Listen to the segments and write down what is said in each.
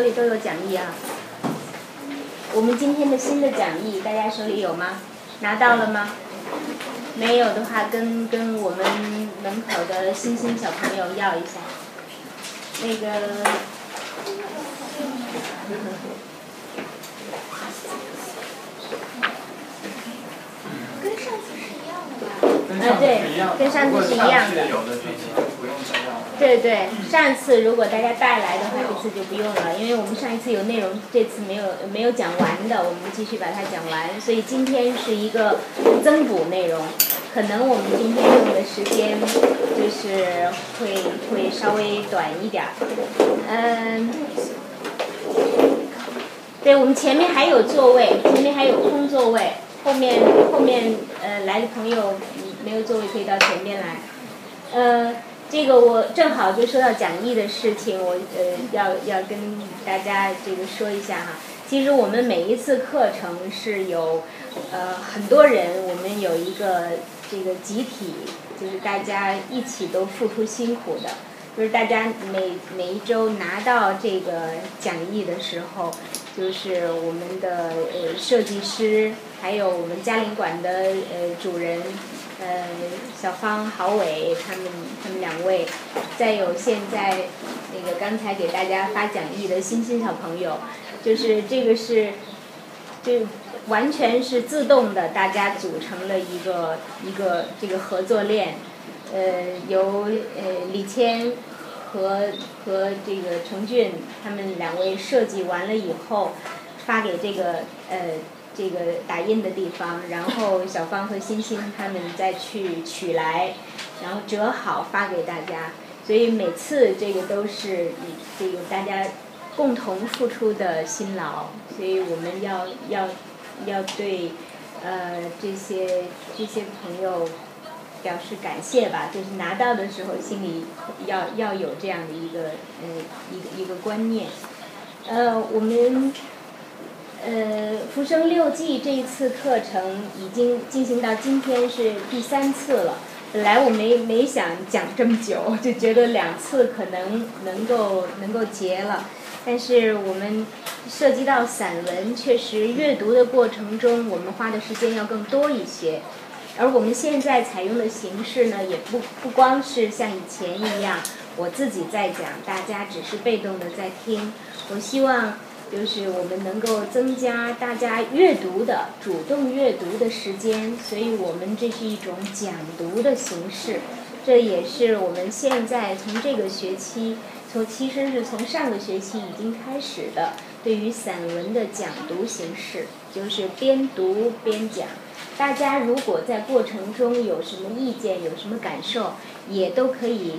手里都有讲义啊。我们今天的新的讲义，大家手里有吗？拿到了吗？没有的话，跟跟我们门口的欣欣小朋友要一下。那个。跟上次是一样的吧？啊，对，跟上次是一样的。对对，上次如果大家带来的话，这次就不用了，因为我们上一次有内容，这次没有没有讲完的，我们继续把它讲完。所以今天是一个增补内容，可能我们今天用的时间就是会会稍微短一点儿。嗯，对我们前面还有座位，前面还有空座位，后面后面呃来的朋友没有座位可以到前面来，呃。这个我正好就说到讲义的事情，我呃要要跟大家这个说一下哈。其实我们每一次课程是有呃很多人，我们有一个这个集体，就是大家一起都付出辛苦的。就是大家每每一周拿到这个讲义的时候，就是我们的呃设计师，还有我们嘉陵馆的呃主人。呃，小芳、郝伟他们他们两位，再有现在那个刚才给大家发讲义的欣欣小朋友，就是这个是，就完全是自动的，大家组成了一个一个这个合作链，呃，由呃李谦和和这个程俊他们两位设计完了以后，发给这个呃。这个打印的地方，然后小芳和欣欣他们再去取来，然后折好发给大家。所以每次这个都是这个大家共同付出的辛劳，所以我们要要要对呃这些这些朋友表示感谢吧。就是拿到的时候心里要要有这样的一个嗯一个一个观念。呃，我们。呃，浮生六记这一次课程已经进行到今天是第三次了。本来我没没想讲这么久，就觉得两次可能能够能够结了。但是我们涉及到散文，确实阅读的过程中，我们花的时间要更多一些。而我们现在采用的形式呢，也不不光是像以前一样，我自己在讲，大家只是被动的在听。我希望。就是我们能够增加大家阅读的主动阅读的时间，所以我们这是一种讲读的形式。这也是我们现在从这个学期，从其实是从上个学期已经开始的，对于散文的讲读形式，就是边读边讲。大家如果在过程中有什么意见、有什么感受，也都可以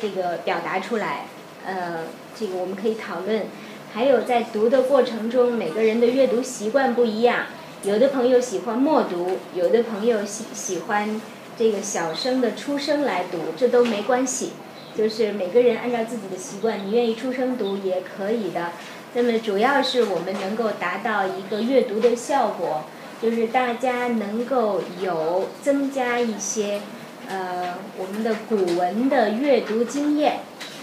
这个表达出来。呃，这个我们可以讨论。还有在读的过程中，每个人的阅读习惯不一样，有的朋友喜欢默读，有的朋友喜喜欢这个小声的出声来读，这都没关系，就是每个人按照自己的习惯，你愿意出声读也可以的。那么主要是我们能够达到一个阅读的效果，就是大家能够有增加一些呃我们的古文的阅读经验。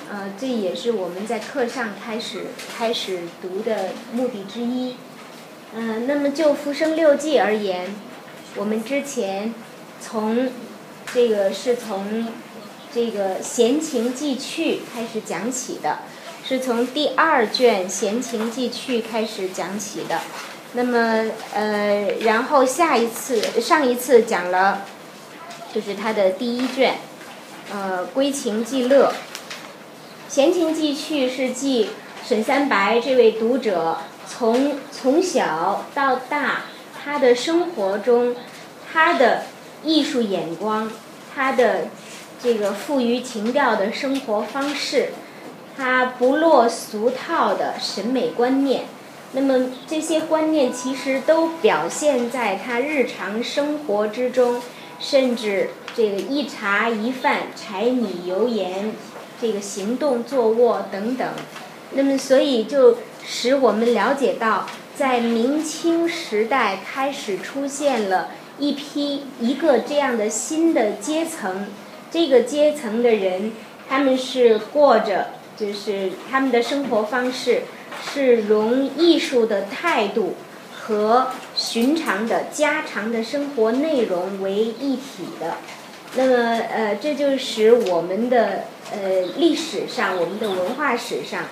呃，这也是我们在课上开始开始读的目的之一。嗯，那么就《浮生六记》而言，我们之前从这个是从这个《闲情记趣》开始讲起的，是从第二卷《闲情寄趣》开始讲起的。那么呃，然后下一次上一次讲了，就是他的第一卷，呃，《归情记乐》。闲情寄趣是记沈三白这位读者从从小到大他的生活中，他的艺术眼光，他的这个富于情调的生活方式，他不落俗套的审美观念。那么这些观念其实都表现在他日常生活之中，甚至这个一茶一饭、柴米油盐。这个行动、坐卧等等，那么所以就使我们了解到，在明清时代开始出现了一批一个这样的新的阶层，这个阶层的人，他们是过着，就是他们的生活方式是融艺术的态度和寻常的家常的生活内容为一体的。那么，呃，这就使我们的呃历史上，我们的文化史上，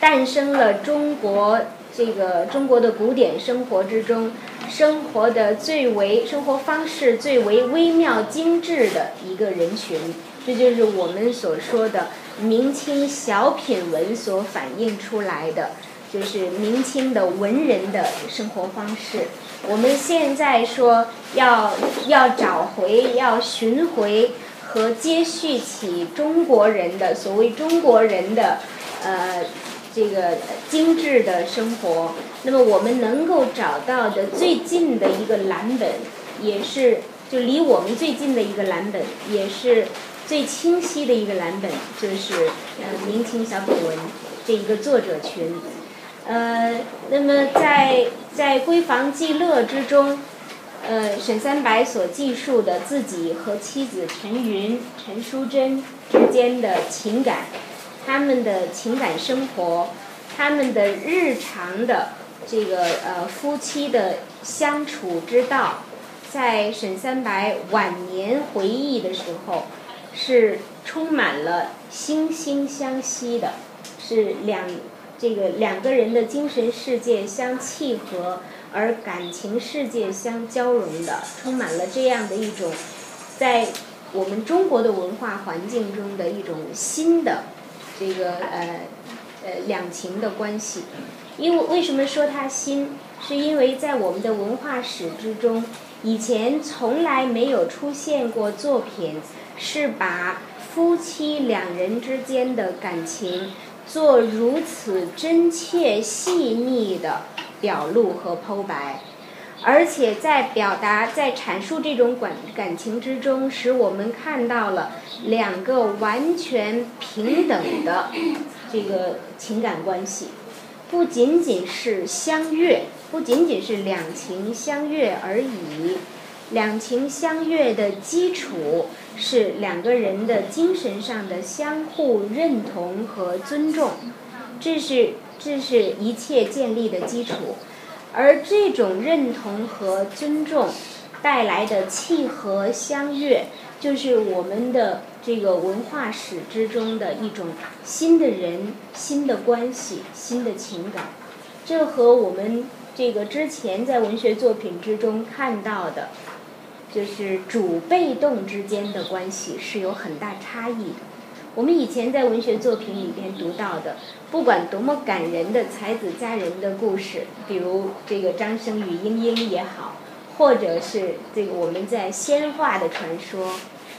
诞生了中国这个中国的古典生活之中，生活的最为生活方式最为微妙精致的一个人群。这就是我们所说的明清小品文所反映出来的，就是明清的文人的生活方式。我们现在说要要找回、要寻回和接续起中国人的所谓中国人的呃这个精致的生活。那么我们能够找到的最近的一个蓝本，也是就离我们最近的一个蓝本，也是最清晰的一个蓝本，就是呃明清小品文这一个作者群。呃，那么在在《闺房记乐》之中，呃，沈三白所记述的自己和妻子陈云、陈淑贞之间的情感，他们的情感生活，他们的日常的这个呃夫妻的相处之道，在沈三白晚年回忆的时候，是充满了惺惺相惜的，是两。这个两个人的精神世界相契合，而感情世界相交融的，充满了这样的一种，在我们中国的文化环境中的一种新的这个呃呃两情的关系。因为为什么说它新？是因为在我们的文化史之中，以前从来没有出现过作品是把夫妻两人之间的感情。做如此真切细腻的表露和剖白，而且在表达、在阐述这种感感情之中，使我们看到了两个完全平等的这个情感关系，不仅仅是相悦，不仅仅是两情相悦而已。两情相悦的基础是两个人的精神上的相互认同和尊重，这是这是一切建立的基础。而这种认同和尊重带来的契合相悦，就是我们的这个文化史之中的一种新的人、新的关系、新的情感。这和我们这个之前在文学作品之中看到的。就是主被动之间的关系是有很大差异的。我们以前在文学作品里边读到的，不管多么感人的才子佳人的故事，比如这个张生与莺莺也好，或者是这个我们在仙话的传说，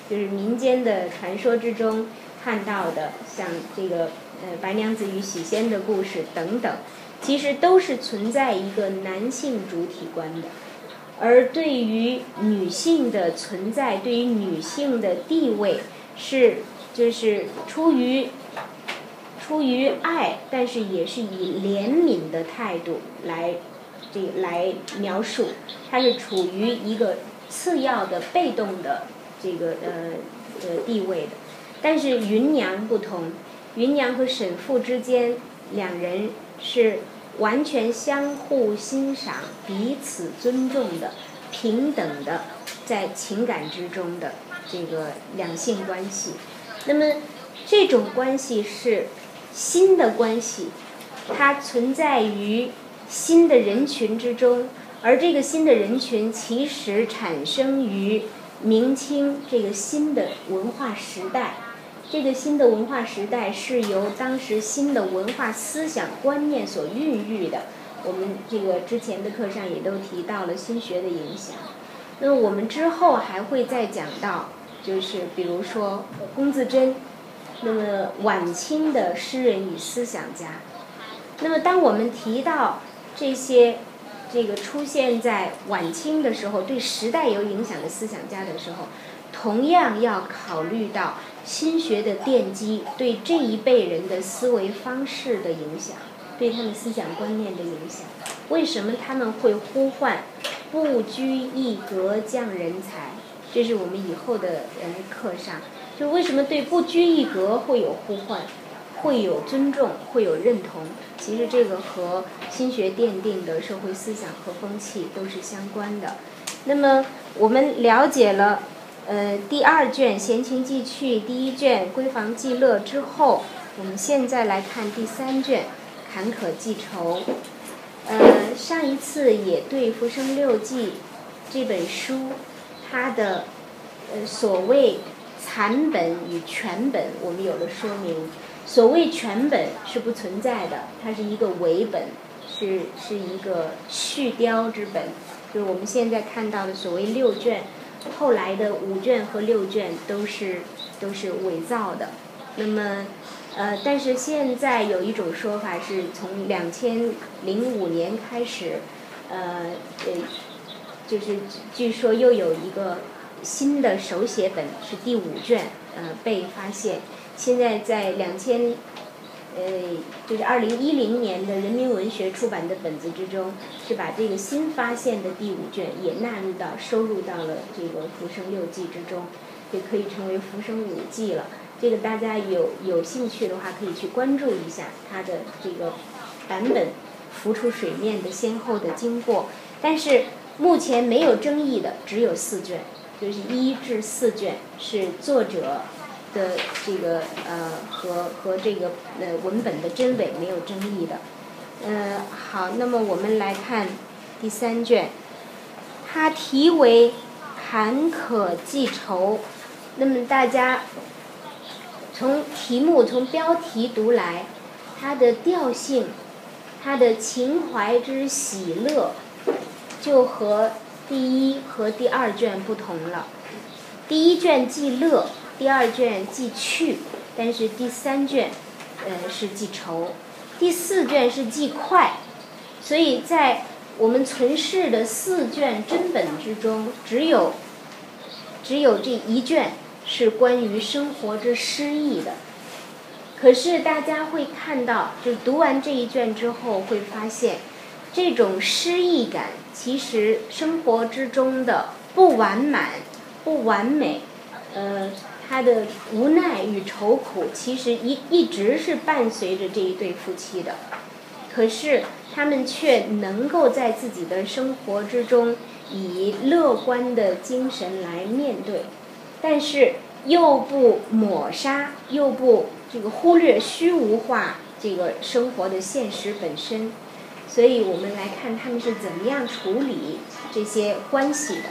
就是民间的传说之中看到的，像这个呃白娘子与许仙的故事等等，其实都是存在一个男性主体观的。而对于女性的存在，对于女性的地位，是就是出于出于爱，但是也是以怜悯的态度来这来描述，她是处于一个次要的被动的这个呃呃地位的。但是芸娘不同，芸娘和沈复之间两人是。完全相互欣赏、彼此尊重的、平等的，在情感之中的这个两性关系。那么，这种关系是新的关系，它存在于新的人群之中，而这个新的人群其实产生于明清这个新的文化时代。这个新的文化时代是由当时新的文化思想观念所孕育的。我们这个之前的课上也都提到了新学的影响。那么我们之后还会再讲到，就是比如说龚自珍，那么晚清的诗人与思想家。那么当我们提到这些这个出现在晚清的时候，对时代有影响的思想家的时候，同样要考虑到。心学的奠基对这一辈人的思维方式的影响，对他们思想观念的影响。为什么他们会呼唤“不拘一格降人才”？这是我们以后的呃课上，就为什么对不拘一格会有呼唤，会有尊重，会有认同。其实这个和心学奠定的社会思想和风气都是相关的。那么我们了解了呃第二卷闲情记趣，第一卷闺房记乐之后，我们现在来看第三卷坎坷记愁。呃，上一次也对《浮生六记》这本书，它的呃所谓残本与全本，我们有了说明。所谓全本是不存在的，它是一个伪本，是是一个续雕之本，就是我们现在看到的所谓六卷，后来的五卷和六卷都是都是伪造的。那么。呃，但是现在有一种说法是从两千零五年开始，呃，呃，就是据说又有一个新的手写本是第五卷，呃，被发现。现在在两千，呃，就是二零一零年的人民文学出版的本子之中，是把这个新发现的第五卷也纳入到收入到了这个《浮生六记》之中，也可以称为《浮生五记》了。这个大家有有兴趣的话，可以去关注一下它的这个版本浮出水面的先后的经过。但是目前没有争议的只有四卷，就是一至四卷是作者的这个呃和和这个呃文本的真伪没有争议的。呃，好，那么我们来看第三卷，它题为《坎坷记愁》，那么大家。从题目、从标题读来，它的调性、它的情怀之喜乐，就和第一和第二卷不同了。第一卷记乐，第二卷记趣，但是第三卷，呃，是记愁，第四卷是记快。所以在我们存世的四卷真本之中，只有只有这一卷。是关于生活之诗意的，可是大家会看到，就读完这一卷之后，会发现这种诗意感，其实生活之中的不完满、不完美，呃，他的无奈与愁苦，其实一一直是伴随着这一对夫妻的。可是他们却能够在自己的生活之中，以乐观的精神来面对。但是又不抹杀，又不这个忽略虚无化这个生活的现实本身，所以我们来看他们是怎么样处理这些关系的，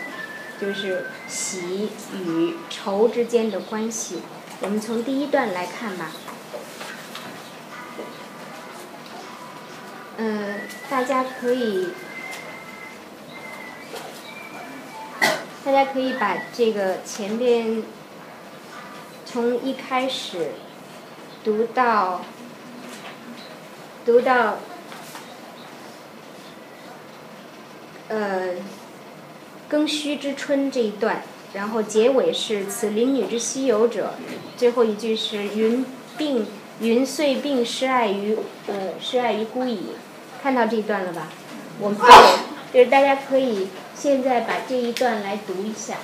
就是喜与愁之间的关系。我们从第一段来看吧。嗯，大家可以。大家可以把这个前边从一开始读到读到呃庚戌之春这一段，然后结尾是此邻女之西游者，最后一句是云病云碎病失爱于呃失爱于孤矣，看到这一段了吧？我们就是大家可以。现在把这一段来读一下，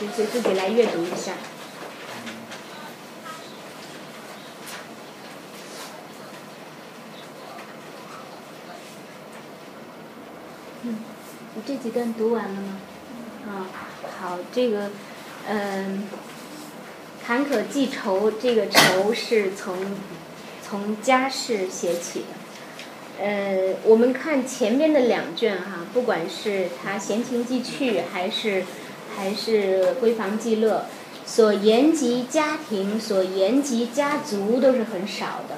就是自己来阅读一下。这几段读完了吗？啊，好，这个，嗯，坎坷记愁，这个愁是从从家世写起的。呃，我们看前面的两卷哈，不管是他闲情记趣，还是还是闺房记乐，所言及家庭，所言及家族都是很少的。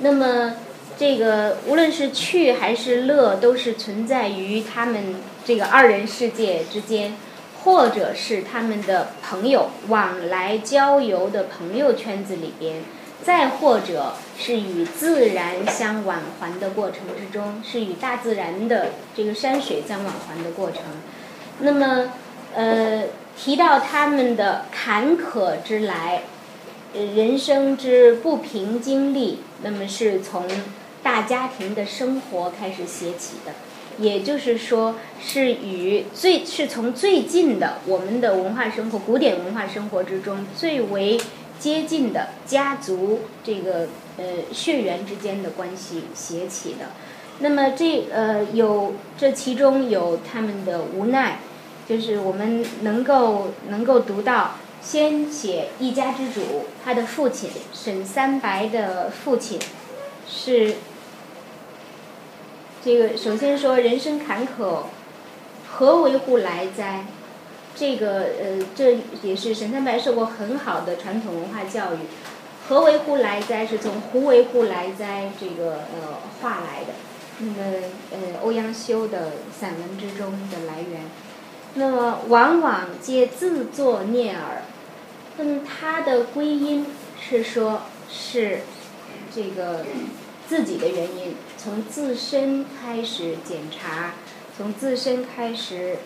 那么这个无论是趣还是乐，都是存在于他们这个二人世界之间，或者是他们的朋友往来交游的朋友圈子里边。再或者是与自然相往还的过程之中，是与大自然的这个山水相往还的过程。那么，呃，提到他们的坎坷之来，人生之不平经历，那么是从大家庭的生活开始写起的。也就是说是与最是从最近的我们的文化生活、古典文化生活之中最为接近的家族这个呃血缘之间的关系写起的。那么这呃有这其中有他们的无奈，就是我们能够能够读到，先写一家之主，他的父亲沈三白的父亲是。这个首先说人生坎坷，何为乎来哉？这个呃，这也是沈三白受过很好的传统文化教育。何为乎来哉？是从胡为乎来哉这个呃话来的。那么呃，欧阳修的散文之中的来源。那么往往皆自作孽耳。那么他的归因是说，是这个自己的原因。从自身开始检查，从自身开始，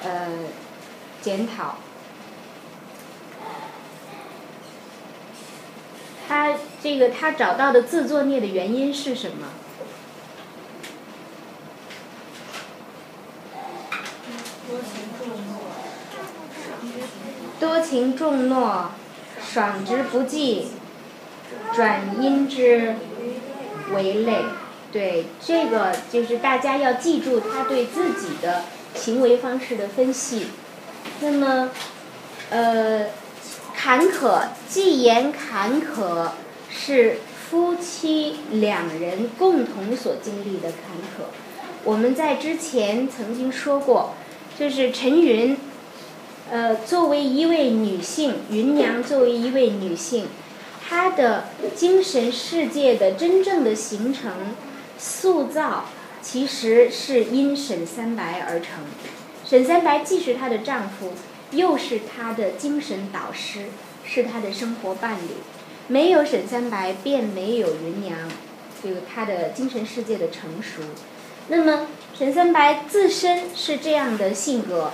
呃，检讨。他这个他找到的自作孽的原因是什么？多情重诺，爽之不济，转因之为累。对，这个就是大家要记住他对自己的行为方式的分析。那么，呃，坎坷，既言坎坷是夫妻两人共同所经历的坎坷。我们在之前曾经说过，就是陈云，呃，作为一位女性，云娘作为一位女性，她的精神世界的真正的形成。塑造其实是因沈三白而成，沈三白既是她的丈夫，又是她的精神导师，是她的生活伴侣。没有沈三白，便没有芸娘，这个她的精神世界的成熟。那么沈三白自身是这样的性格，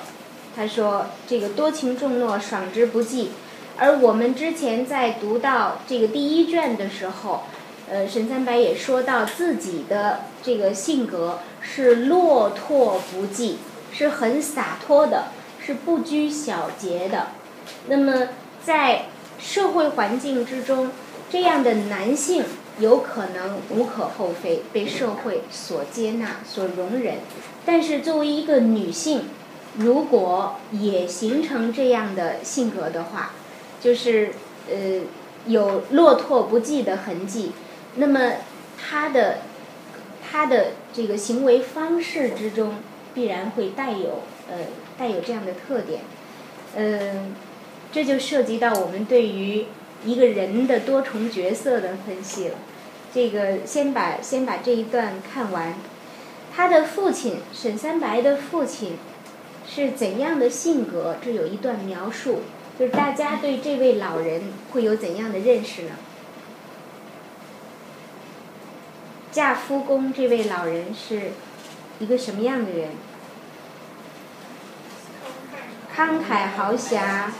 他说这个多情重诺，爽之不羁。而我们之前在读到这个第一卷的时候。呃，沈三白也说到自己的这个性格是落拓不羁，是很洒脱的，是不拘小节的。那么在社会环境之中，这样的男性有可能无可厚非，被社会所接纳、所容忍。但是作为一个女性，如果也形成这样的性格的话，就是呃有落拓不羁的痕迹。那么，他的他的这个行为方式之中，必然会带有呃带有这样的特点，嗯，这就涉及到我们对于一个人的多重角色的分析了。这个先把先把这一段看完，他的父亲沈三白的父亲是怎样的性格？这有一段描述，就是大家对这位老人会有怎样的认识呢？驾夫公这位老人是一个什么样的人？慷慨豪侠，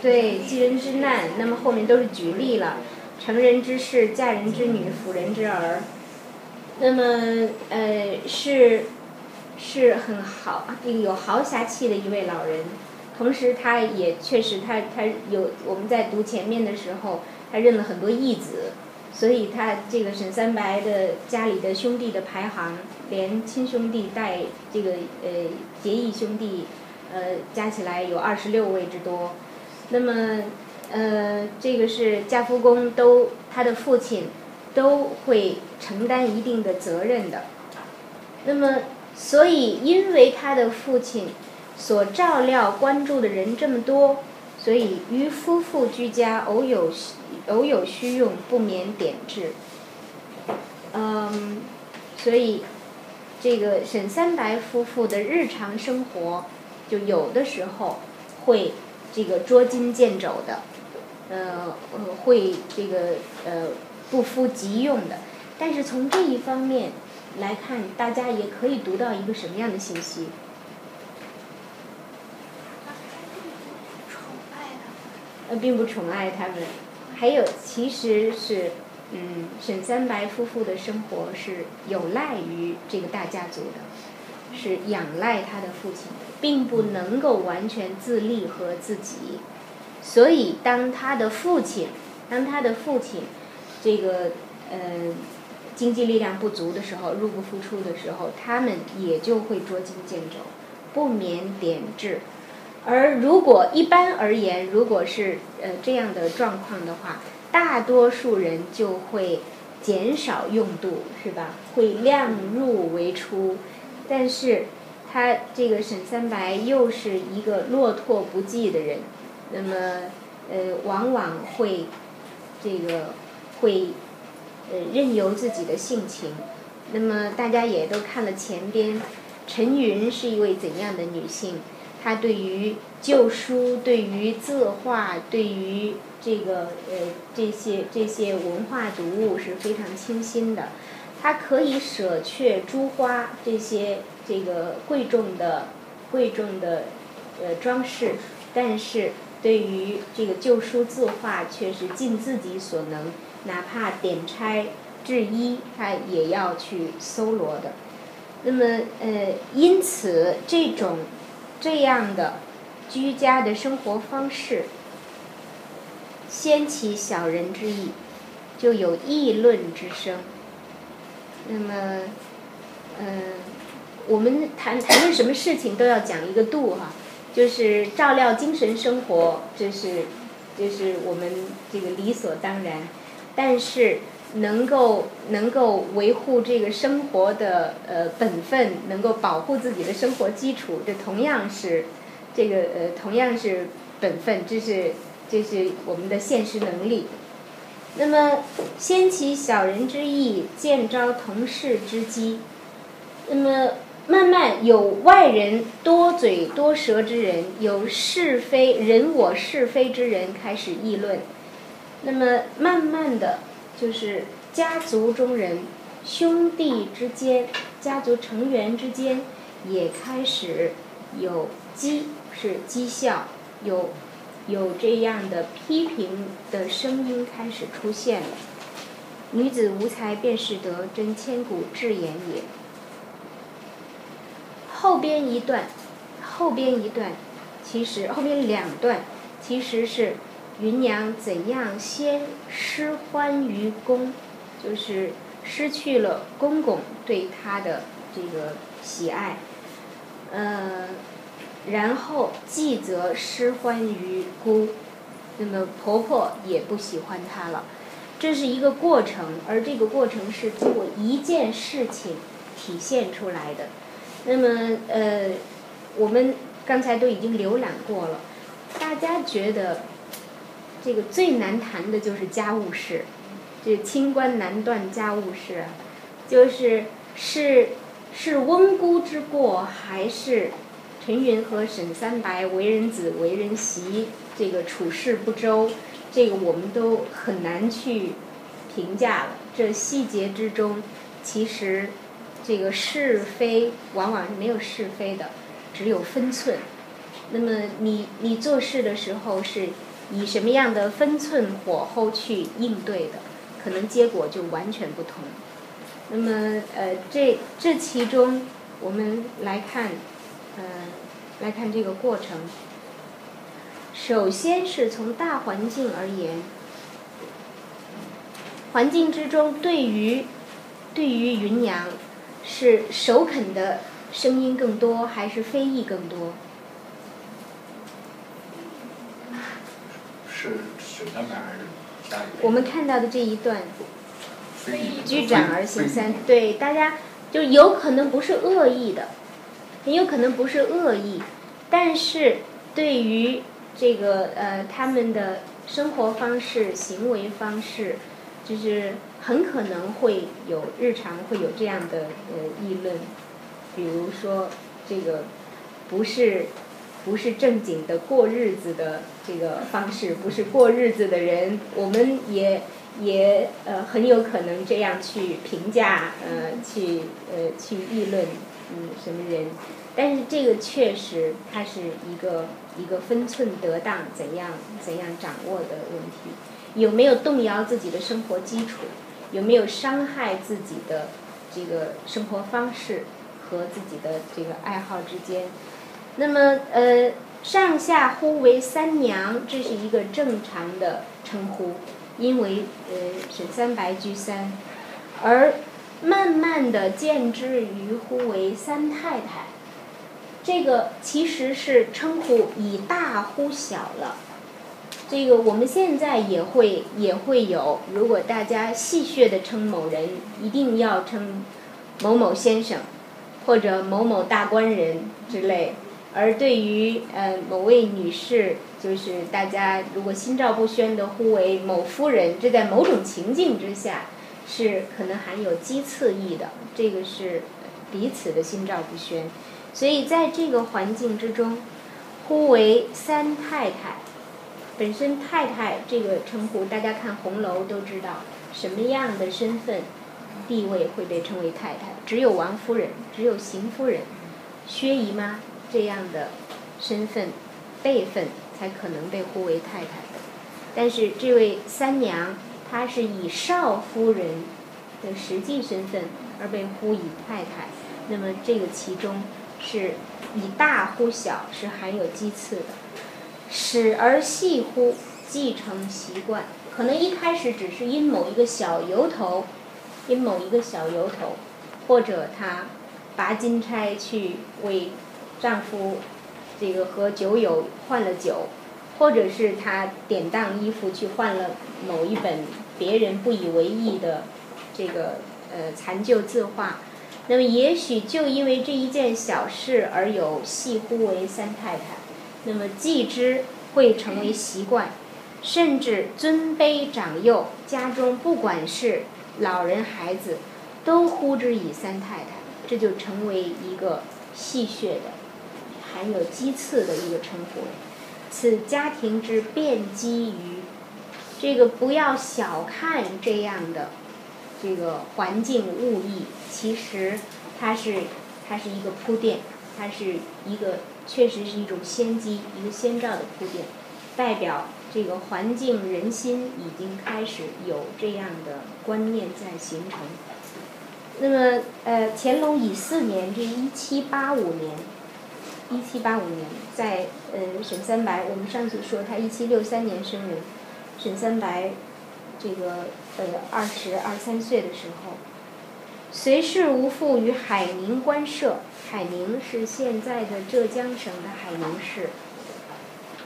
对，济人之难。那么后面都是举例了，成人之事，嫁人之女，妇人之儿。那么呃，是是很好，有豪侠气的一位老人。同时，他也确实，他他有我们在读前面的时候，他认了很多义子。所以他这个沈三白的家里的兄弟的排行，连亲兄弟带这个呃结义兄弟，呃加起来有二十六位之多。那么呃这个是家夫公都他的父亲都会承担一定的责任的。那么所以因为他的父亲所照料关注的人这么多，所以于夫妇居家偶有。偶有需用，不免点痣。嗯，所以这个沈三白夫妇的日常生活，就有的时候会这个捉襟见肘的，呃，会这个呃不敷急用的。但是从这一方面来看，大家也可以读到一个什么样的信息？并不宠爱他们。还有，其实是嗯，沈三白夫妇的生活是有赖于这个大家族的，是仰赖他的父亲的，并不能够完全自立和自己。所以，当他的父亲，当他的父亲，这个呃经济力量不足的时候，入不敷出的时候，他们也就会捉襟见肘，不免点痣。而如果一般而言，如果是呃这样的状况的话，大多数人就会减少用度，是吧？会量入为出。但是他这个沈三白又是一个落拓不羁的人，那么呃往往会这个会呃任由自己的性情。那么大家也都看了前边，陈云是一位怎样的女性？他对于旧书、对于字画、对于这个呃这些这些文化读物是非常倾心的。他可以舍却珠花这些这个贵重的贵重的呃装饰，但是对于这个旧书字画却是尽自己所能，哪怕点拆制衣，他也要去搜罗的。那么呃，因此这种。这样的居家的生活方式，掀起小人之意，就有议论之声。那么，嗯，我们谈谈论什么事情都要讲一个度哈，就是照料精神生活，这是这是我们这个理所当然。但是，能够能够维护这个生活的呃本分，能够保护自己的生活基础，这同样是这个呃同样是本分，这是这是我们的现实能力。那么先起小人之意，见招同事之机。那么慢慢有外人多嘴多舌之人，有是非人我是非之人开始议论。那么慢慢的。就是家族中人、兄弟之间、家族成员之间，也开始有讥是讥笑，有有这样的批评的声音开始出现了。女子无才便是德，真千古至言也。后边一段，后边一段，其实后边两段其实是。芸娘怎样先失欢于公，就是失去了公公对她的这个喜爱，呃，然后继则失欢于姑，那么婆婆也不喜欢她了，这是一个过程，而这个过程是通过一件事情体现出来的。那么呃，我们刚才都已经浏览过了，大家觉得？这个最难谈的就是家务事，这清官难断家务事，就是是是翁姑之过，还是陈云和沈三白为人子为人媳这个处事不周，这个我们都很难去评价了。这细节之中，其实这个是非往往是没有是非的，只有分寸。那么你你做事的时候是。以什么样的分寸火候去应对的，可能结果就完全不同。那么，呃，这这其中，我们来看，呃，来看这个过程。首先是从大环境而言，环境之中对于对于云娘，是首肯的声音更多，还是非议更多？我们看到的这一段，居长而行三，对大家就有可能不是恶意的，很有可能不是恶意，但是对于这个呃他们的生活方式、行为方式，就是很可能会有日常会有这样的呃议论，比如说这个不是。不是正经的过日子的这个方式，不是过日子的人，我们也也呃很有可能这样去评价呃去呃去议论嗯什么人，但是这个确实它是一个一个分寸得当怎样怎样掌握的问题，有没有动摇自己的生活基础，有没有伤害自己的这个生活方式和自己的这个爱好之间。那么呃，上下呼为三娘，这是一个正常的称呼，因为呃沈三白居三，而慢慢的渐之于呼为三太太。这个其实是称呼以大呼小了。这个我们现在也会也会有，如果大家戏谑的称某人，一定要称某某先生，或者某某大官人之类。而对于呃某位女士，就是大家如果心照不宣的呼为某夫人，这在某种情境之下是可能含有讥刺意的。这个是彼此的心照不宣。所以在这个环境之中，呼为三太太。本身太太这个称呼，大家看红楼都知道，什么样的身份、地位会被称为太太？只有王夫人、只有邢夫人、薛姨妈这样的身份、辈分才可能被呼为太太。但是这位三娘，她是以少夫人的实际身份而被呼以太太，那么这个其中。是以大呼小，是含有讥刺的。始而细呼，继承习惯，可能一开始只是因某一个小由头，因某一个小由头，或者他拔金钗去为丈夫这个和酒友换了酒，或者是她典当衣服去换了某一本别人不以为意的这个呃残旧字画。那么，也许就因为这一件小事而有戏呼为三太太，那么继之会成为习惯，甚至尊卑长幼家中不管是老人孩子，都呼之以三太太，这就成为一个戏谑的、含有鸡刺的一个称呼。此家庭之变机于，这个不要小看这样的。这个环境物意，其实它是它是一个铺垫，它是一个确实是一种先机，一个先兆的铺垫，代表这个环境人心已经开始有这样的观念在形成。那么，呃，乾隆乙四年，这一七八五年，一七八五年，在呃沈三白，我们上次说他一七六三年生人，沈三白。这个呃，二十二三岁的时候，随侍无父于海宁官舍。海宁是现在的浙江省的海宁市。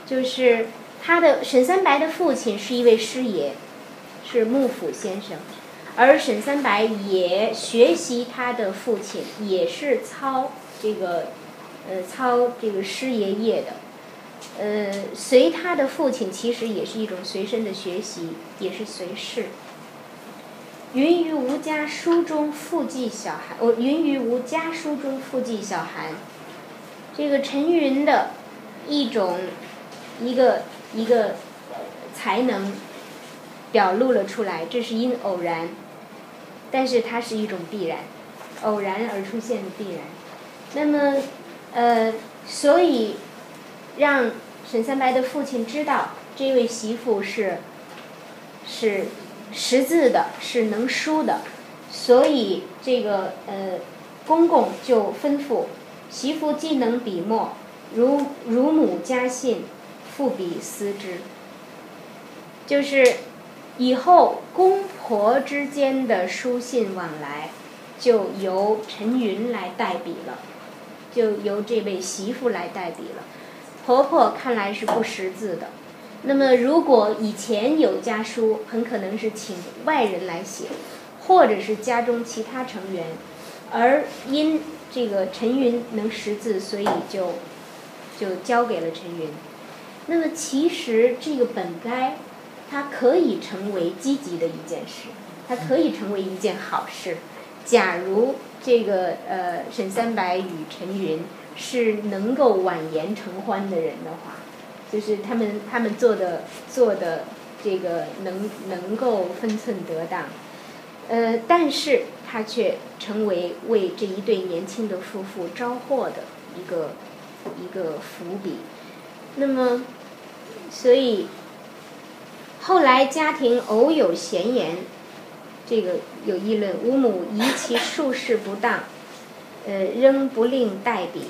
就是他的沈三白的父亲是一位师爷，是幕府先生，而沈三白也学习他的父亲，也是操这个呃操这个师爷业的。呃，随他的父亲其实也是一种随身的学习，也是随侍。云于无家书中附记小寒，哦，云于无家书中附记小寒。这个陈云的一种一个一个才能表露了出来，这是因偶然，但是它是一种必然，偶然而出现的必然。那么，呃，所以让。沈三白的父亲知道这位媳妇是是识字的，是能书的，所以这个呃公公就吩咐媳妇既能笔墨，如如母家信，复笔思之。就是以后公婆之间的书信往来，就由陈云来代笔了，就由这位媳妇来代笔了。婆婆看来是不识字的，那么如果以前有家书，很可能是请外人来写，或者是家中其他成员，而因这个陈云能识字，所以就就交给了陈云。那么其实这个本该，它可以成为积极的一件事，它可以成为一件好事。假如这个呃沈三白与陈云。是能够婉言承欢的人的话，就是他们他们做的做的这个能能够分寸得当，呃，但是他却成为为这一对年轻的夫妇招祸的一个一个伏笔。那么，所以后来家庭偶有闲言，这个有议论，吾母疑其术事不当，呃，仍不令代笔。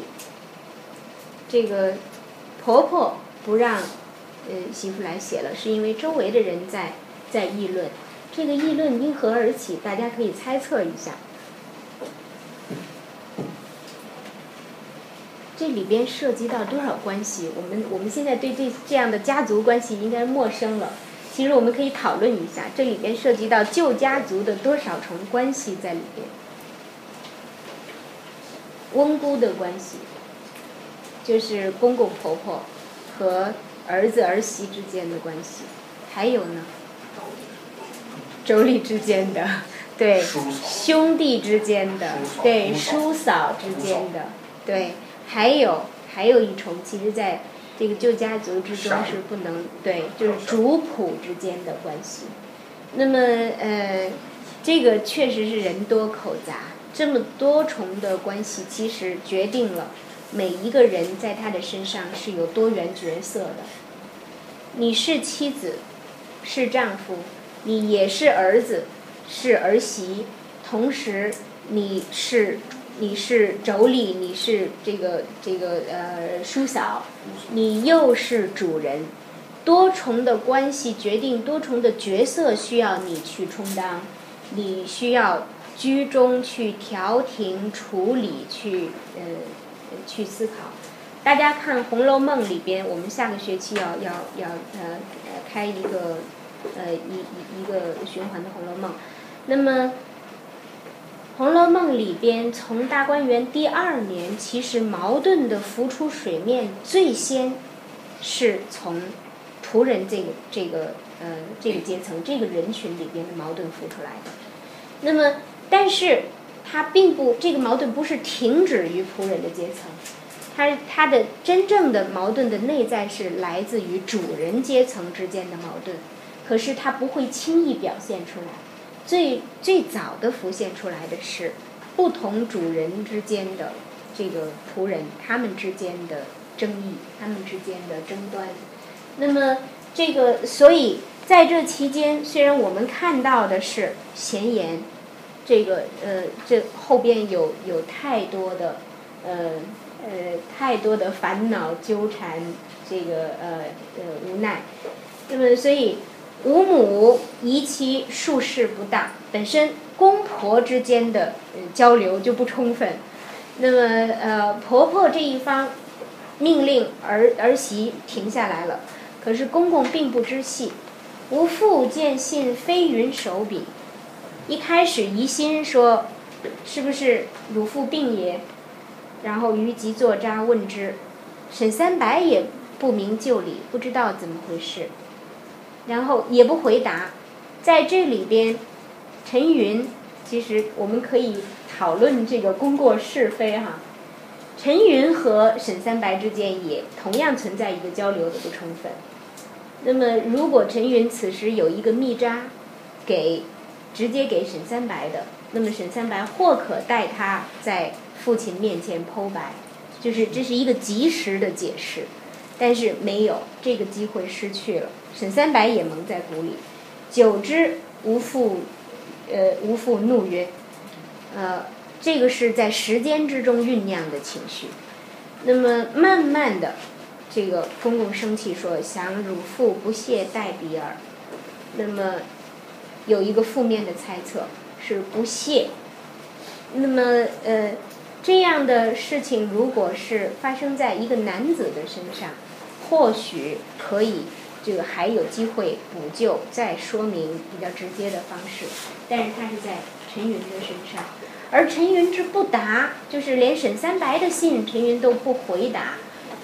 这个婆婆不让呃媳妇来写了，是因为周围的人在在议论。这个议论因何而起？大家可以猜测一下。这里边涉及到多少关系？我们我们现在对这这样的家族关系应该陌生了。其实我们可以讨论一下，这里边涉及到旧家族的多少重关系在里边。翁姑的关系，就是公公婆婆和儿子儿媳之间的关系，还有呢，妯娌之间的，对，兄弟之间的，对，叔嫂之间的，对。还有还有一重，其实在这个旧家族之中是不能对，就是主仆之间的关系。那么呃，这个确实是人多口杂，这么多重的关系，其实决定了每一个人在他的身上是有多元角色的。你是妻子，是丈夫，你也是儿子，是儿媳，同时你是。你是妯娌，你是这个这个呃叔嫂，你又是主人，多重的关系决定多重的角色需要你去充当，你需要居中去调停处理去呃去思考。大家看《红楼梦》里边，我们下个学期要要要呃开一个呃一一一个循环的《红楼梦》，那么。《红楼梦》里边，从大观园第二年，其实矛盾的浮出水面，最先是从仆人这个这个呃这个阶层这个人群里边的矛盾浮出来的。那么，但是它并不这个矛盾不是停止于仆人的阶层，它它的真正的矛盾的内在是来自于主人阶层之间的矛盾，可是它不会轻易表现出来。最最早的浮现出来的是，不同主人之间的这个仆人，他们之间的争议，他们之间的争端。那么这个，所以在这期间，虽然我们看到的是闲言，这个呃，这后边有有太多的呃呃太多的烦恼纠缠，这个呃呃无奈。那么所以。五母疑其术事不大，本身公婆之间的交流就不充分。那么呃，婆婆这一方命令儿儿媳停下来了，可是公公并不知细。吾父见信非云手笔，一开始疑心说是不是汝父病也，然后于即作渣问之，沈三白也不明就里，不知道怎么回事。然后也不回答，在这里边，陈云其实我们可以讨论这个功过是非哈。陈云和沈三白之间也同样存在一个交流的不充分。那么，如果陈云此时有一个密札，给直接给沈三白的，那么沈三白或可带他在父亲面前剖白，就是这是一个及时的解释。但是没有这个机会失去了。沈三白也蒙在鼓里，久之，吴父，呃，吴父怒曰：“呃，这个是在时间之中酝酿的情绪。那么慢慢的，这个公公生气说：‘想汝父不屑待比尔。’那么有一个负面的猜测是不屑。那么呃，这样的事情如果是发生在一个男子的身上，或许可以。”这个还有机会补救，再说明比较直接的方式，但是他是在陈云的身上，而陈云之不答，就是连沈三白的信，陈云都不回答，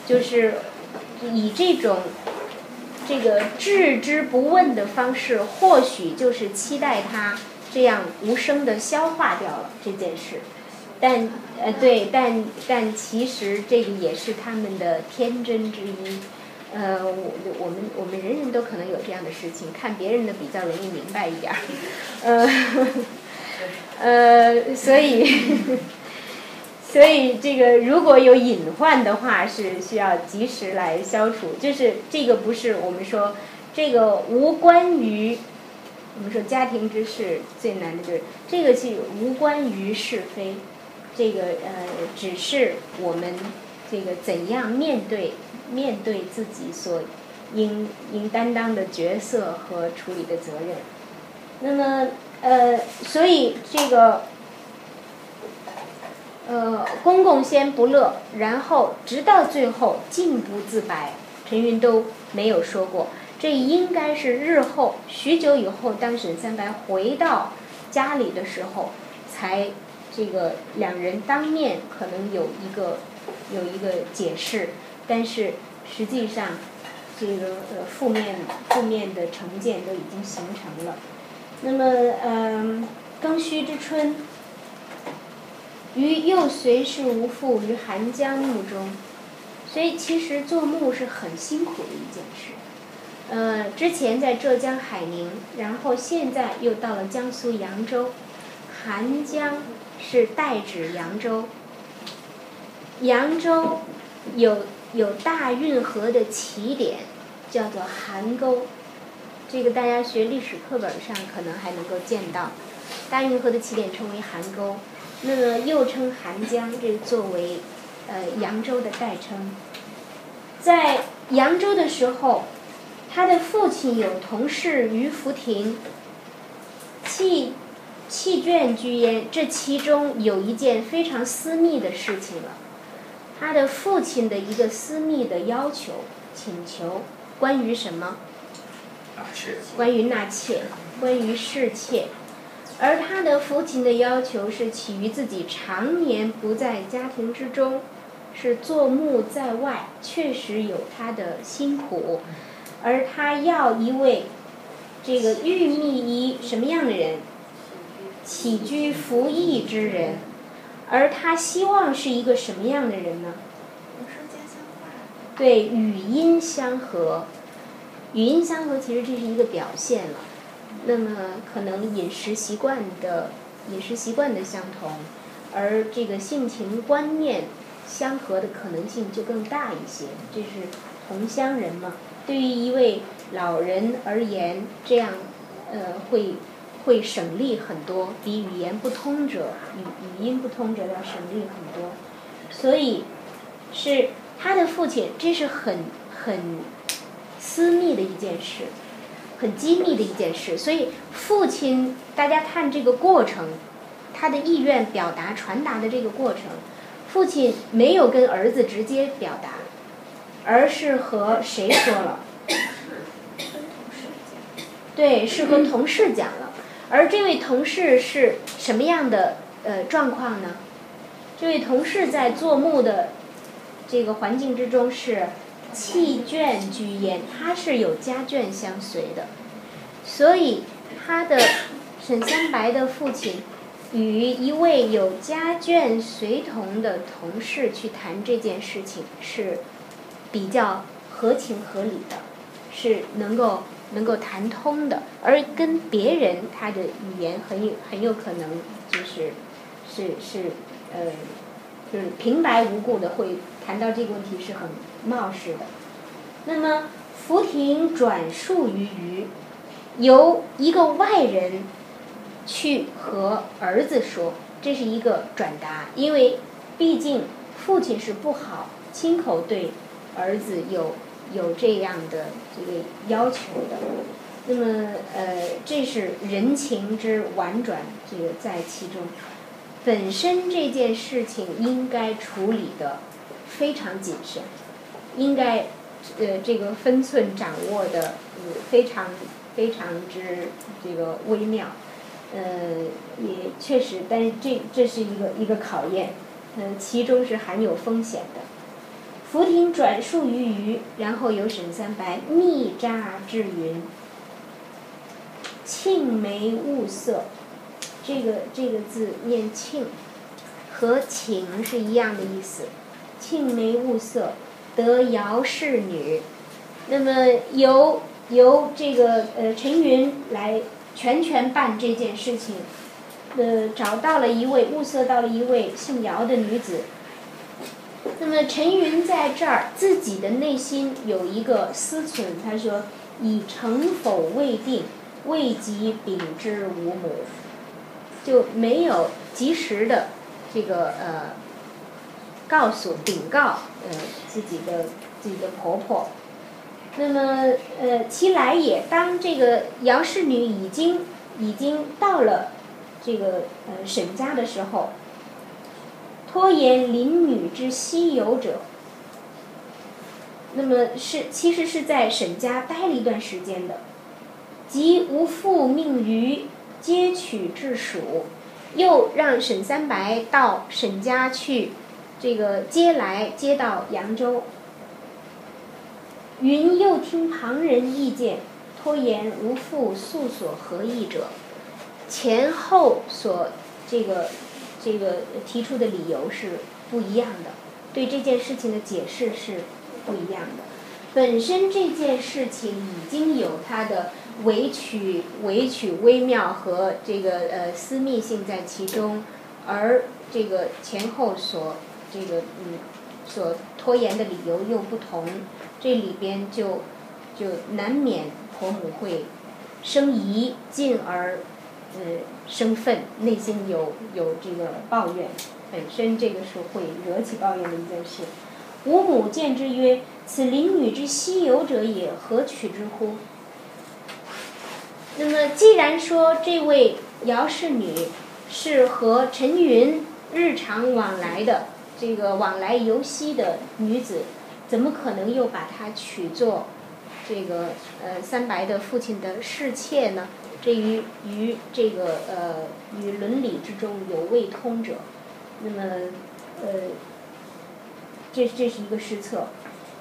就是以这种这个置之不问的方式，或许就是期待他这样无声的消化掉了这件事，但呃对，但但其实这个也是他们的天真之一。呃，我我们我们人人都可能有这样的事情，看别人的比较容易明白一点儿，呃，呃，所以，所以这个如果有隐患的话，是需要及时来消除。就是这个不是我们说这个无关于，我们说家庭之事最难的就是这个是无关于是非，这个呃只是我们这个怎样面对面对自己所应应担当的角色和处理的责任。那么呃，所以这个呃公公先不乐，然后直到最后竟不自白，陈云都没有说过。这应该是日后许久以后，当沈三白回到家里的时候，才这个两人当面可能有一个有一个解释，但是实际上这个呃负面负面的成见都已经形成了。那么嗯，庚戌之春，于又随氏无父于寒江墓中，所以其实做墓是很辛苦的一件事。呃，之前在浙江海宁，然后现在又到了江苏扬州，寒江是代指扬州。扬州有有大运河的起点，叫做邗沟，这个大家学历史课本上可能还能够见到。大运河的起点称为邗沟，那么又称邗江，这作为呃扬州的代称。在扬州的时候。他的父亲有同事于福亭，弃弃卷居焉。这其中有一件非常私密的事情了。他的父亲的一个私密的要求、请求，关于什么？关于纳妾，关于侍妾。而他的父亲的要求是起于自己常年不在家庭之中，是坐牧在外，确实有他的辛苦。而他要一位这个玉密仪什么样的人？起居服役之人。而他希望是一个什么样的人呢？对，语音相合。语音相合，其实这是一个表现了。那么可能饮食习惯的饮食习惯的相同，而这个性情观念相合的可能性就更大一些。这是同乡人嘛？对于一位老人而言，这样呃会会省力很多，比语言不通者、语语音不通者要省力很多。所以是他的父亲，这是很很私密的一件事，很机密的一件事。所以父亲，大家看这个过程，他的意愿表达传达的这个过程，父亲没有跟儿子直接表达。而是和谁说了？对，是和同事讲了。而这位同事是什么样的呃状况呢？这位同事在做墓的这个环境之中是弃眷居焉，他是有家眷相随的，所以他的沈三白的父亲与一位有家眷随同的同事去谈这件事情是。比较合情合理的，是能够能够谈通的，而跟别人他的语言很有很有可能就是是是呃就是平白无故的会谈到这个问题是很冒失的。那么福亭转述于余，由一个外人去和儿子说，这是一个转达，因为毕竟父亲是不好亲口对。儿子有有这样的这个要求的，那么呃，这是人情之婉转，这个在其中。本身这件事情应该处理的非常谨慎，应该呃这个分寸掌握的非常非常之这个微妙，呃也确实，但是这这是一个一个考验，嗯，其中是含有风险的。浮亭转述于余，然后由沈三白密札至云：“庆眉物色，这个这个字念庆，和请是一样的意思。庆眉物色，得姚氏女。那么由由这个呃陈云来全权办这件事情，呃找到了一位物色到了一位姓姚的女子。”那么陈云在这儿自己的内心有一个思忖，他说：“已成否未定，未及禀之吾母，就没有及时的这个呃告诉禀告呃自己的自己的婆婆。那么呃，其来也，当这个杨氏女已经已经到了这个呃沈家的时候，拖延邻女之西游者。那么是其实是在沈家待了一段时间的，即无父命于接取至蜀，又让沈三白到沈家去，这个接来接到扬州。云又听旁人意见，拖延无父诉所何意者，前后所这个这个提出的理由是不一样的，对这件事情的解释是。不一样的，本身这件事情已经有它的委曲委曲微妙和这个呃私密性在其中，而这个前后所这个嗯所拖延的理由又不同，这里边就就难免婆母会生疑，进而呃生愤，内心有有这个抱怨，本身这个是会惹起抱怨的一件事。吾母见之曰：“此邻女之西游者也，何取之乎？”那么，既然说这位姚氏女是和陈云日常往来的这个往来游西的女子，怎么可能又把她娶做这个呃三白的父亲的侍妾呢？这于于这个呃与伦理之中有未通者，那么呃。这这是一个失策，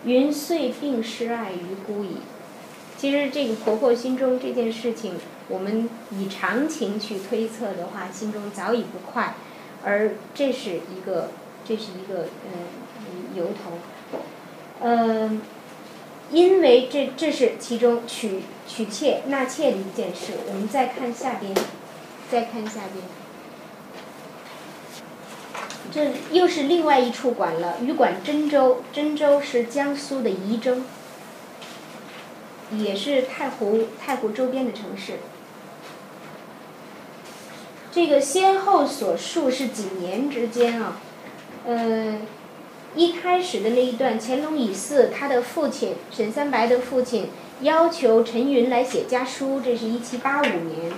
云遂病失爱于孤矣。其实这个婆婆心中这件事情，我们以常情去推测的话，心中早已不快，而这是一个这是一个嗯由头，嗯，因为这这是其中取娶妾纳妾的一件事。我们再看下边，再看下边。这又是另外一处管了，予管真州，真州是江苏的仪征，也是太湖太湖周边的城市。这个先后所述是几年之间啊？嗯，一开始的那一段，乾隆乙巳，他的父亲沈三白的父亲要求陈云来写家书，这是一七八五年。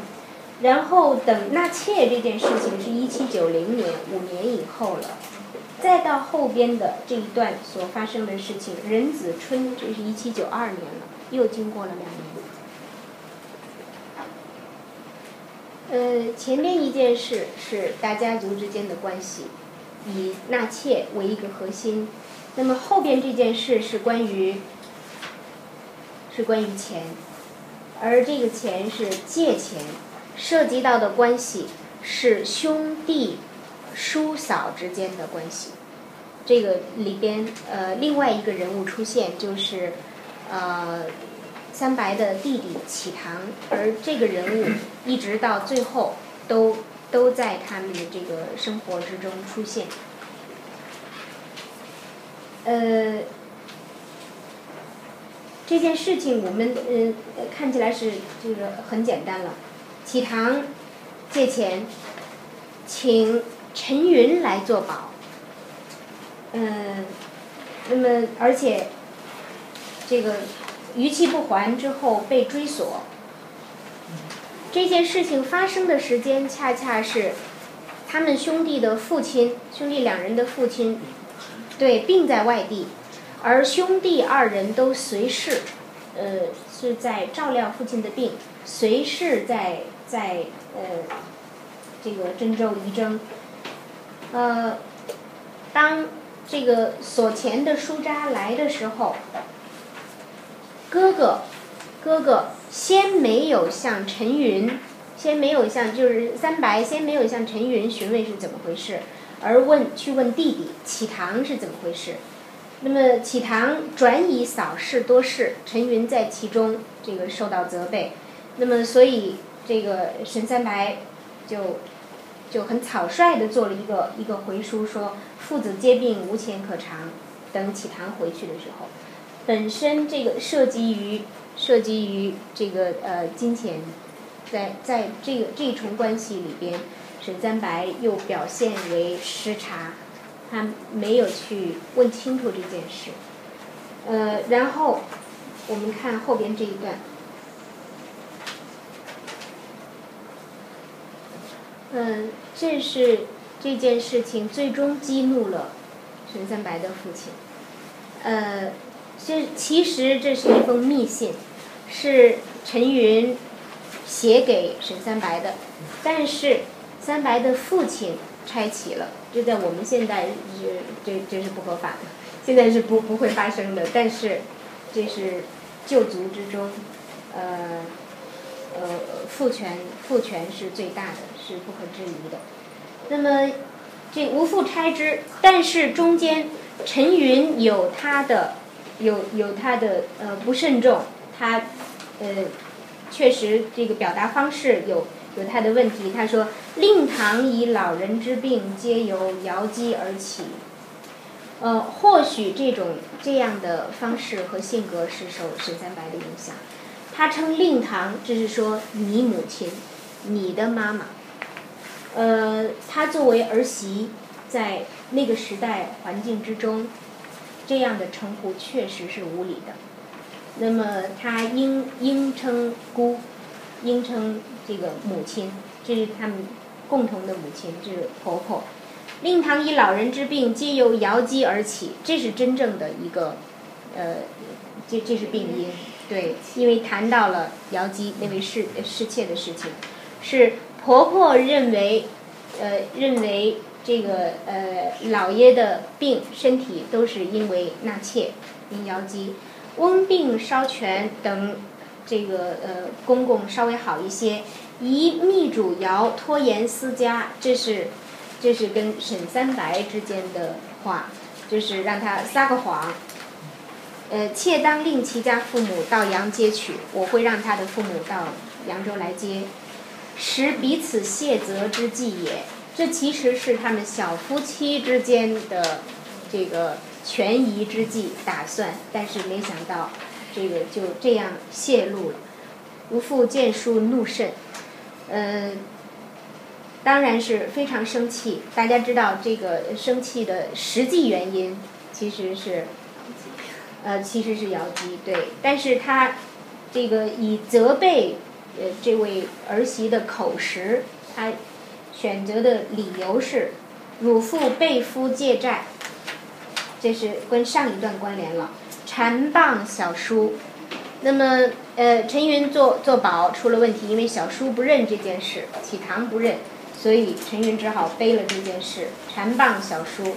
然后等纳妾这件事情是一七九零年，五年以后了。再到后边的这一段所发生的事情，壬子春，这是一七九二年了，又经过了两年。呃，前面一件事是大家族之间的关系，以纳妾为一个核心。那么后边这件事是关于，是关于钱，而这个钱是借钱。涉及到的关系是兄弟叔嫂之间的关系，这个里边呃另外一个人物出现就是呃三白的弟弟启堂，而这个人物一直到最后都都在他们的这个生活之中出现。呃，这件事情我们嗯看起来是这个很简单了。启堂借钱，请陈云来做保。嗯，那么而且这个逾期不还之后被追索。这件事情发生的时间恰恰是他们兄弟的父亲，兄弟两人的父亲对病在外地，而兄弟二人都随侍，呃，是在照料父亲的病，随侍在。在呃，这个郑州仪征，呃，当这个所前的书札来的时候，哥哥，哥哥先没有向陈云，先没有向就是三白先没有向陈云询问是怎么回事，而问去问弟弟启堂是怎么回事，那么启堂转以扫视多事，陈云在其中这个受到责备，那么所以。这个沈三白就就很草率的做了一个一个回书，说父子皆病，无钱可偿。等启堂回去的时候，本身这个涉及于涉及于这个呃金钱，在在这个这一重关系里边，沈三白又表现为失察，他没有去问清楚这件事。呃，然后我们看后边这一段。嗯，这是这件事情最终激怒了沈三白的父亲。呃，这其实这是一封密信，是陈云写给沈三白的，但是三白的父亲拆起了，这在我们现在是这这是不合法的，现在是不不会发生的。但是这是旧族之中，呃呃父权父权是最大的。是不可置疑的。那么，这无父拆之，但是中间陈云有他的，有有他的呃不慎重，他呃确实这个表达方式有有他的问题。他说：“令堂以老人之病，皆由瑶姬而起。”呃，或许这种这样的方式和性格是受沈三白的影响。他称令堂，就是说你母亲，你的妈妈。呃，他作为儿媳，在那个时代环境之中，这样的称呼确实是无理的。那么，她应应称姑，应称这个母亲，这是他们共同的母亲，这是婆婆。令堂以老人之病，皆由瑶姬而起，这是真正的一个，呃，这这是病因，对，因为谈到了瑶姬那位侍侍妾的事情，是。婆婆认为，呃，认为这个呃老爷的病身体都是因为纳妾，因瑶姬，翁病稍全等，这个呃公公稍微好一些，宜密主谣拖延私家，这是这是跟沈三白之间的话，就是让他撒个谎，呃，妾当令其家父母到扬接取，我会让他的父母到扬州来接。使彼此谢责之计也，这其实是他们小夫妻之间的这个权宜之计打算，但是没想到这个就这样泄露了。吴父见书怒甚，呃，当然是非常生气。大家知道这个生气的实际原因其实是，呃，其实是姚姬对，但是他这个以责备。呃，这位儿媳的口实，她选择的理由是汝父被夫借债，这是跟上一段关联了。缠棒小叔，那么呃，陈云做做保出了问题，因为小叔不认这件事，启堂不认，所以陈云只好背了这件事。缠棒小叔，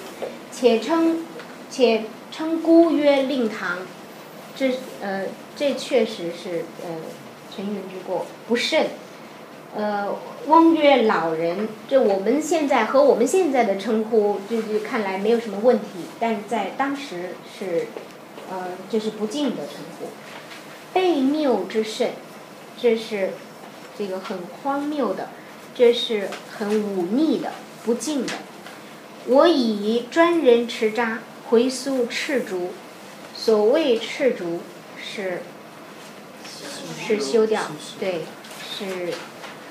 且称且称姑曰令堂，这呃，这确实是呃。陈云之过不慎，呃，翁曰老人，这我们现在和我们现在的称呼，就就看来没有什么问题，但在当时是，呃，这是不敬的称呼。悖谬之甚，这是这个很荒谬的，这是很忤逆的，不敬的。我以专人持札回溯赤足，所谓赤足是。是休掉，对，是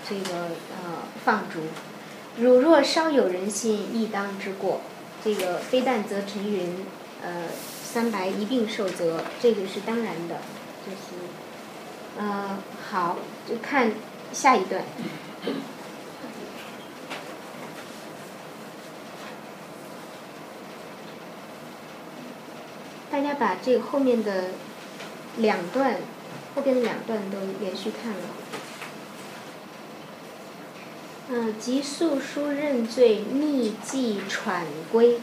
这个呃放逐。汝若稍有人信，亦当之过。这个非但则陈云，呃，三白一并受责，这个是当然的。就是，呃，好，就看下一段。大家把这个后面的两段。后边的两段都连续看了。嗯，即诉书认罪，密记喘归。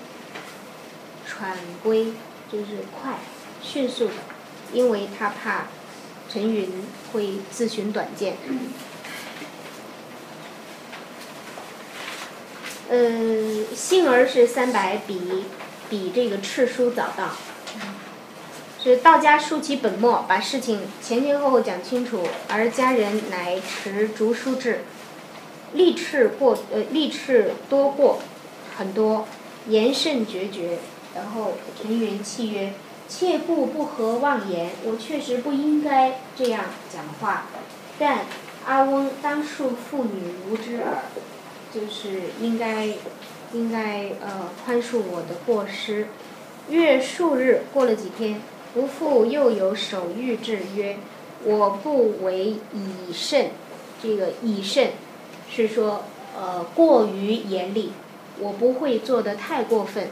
喘归就是快，迅速的，因为他怕陈云会自寻短见。嗯，幸而是三百比比这个赤书早到。是道家竖起本末，把事情前前后后讲清楚，而家人乃持竹书制，立斥过呃立斥多过很多，言甚决绝。然后陈元泣曰：“切不不合妄言，我确实不应该这样讲话，但阿翁当恕妇女无知耳，就是应该应该呃宽恕我的过失。月数日过了几天，不复又有手谕制曰：我不为以甚，这个以甚是说呃过于严厉，我不会做的太过分。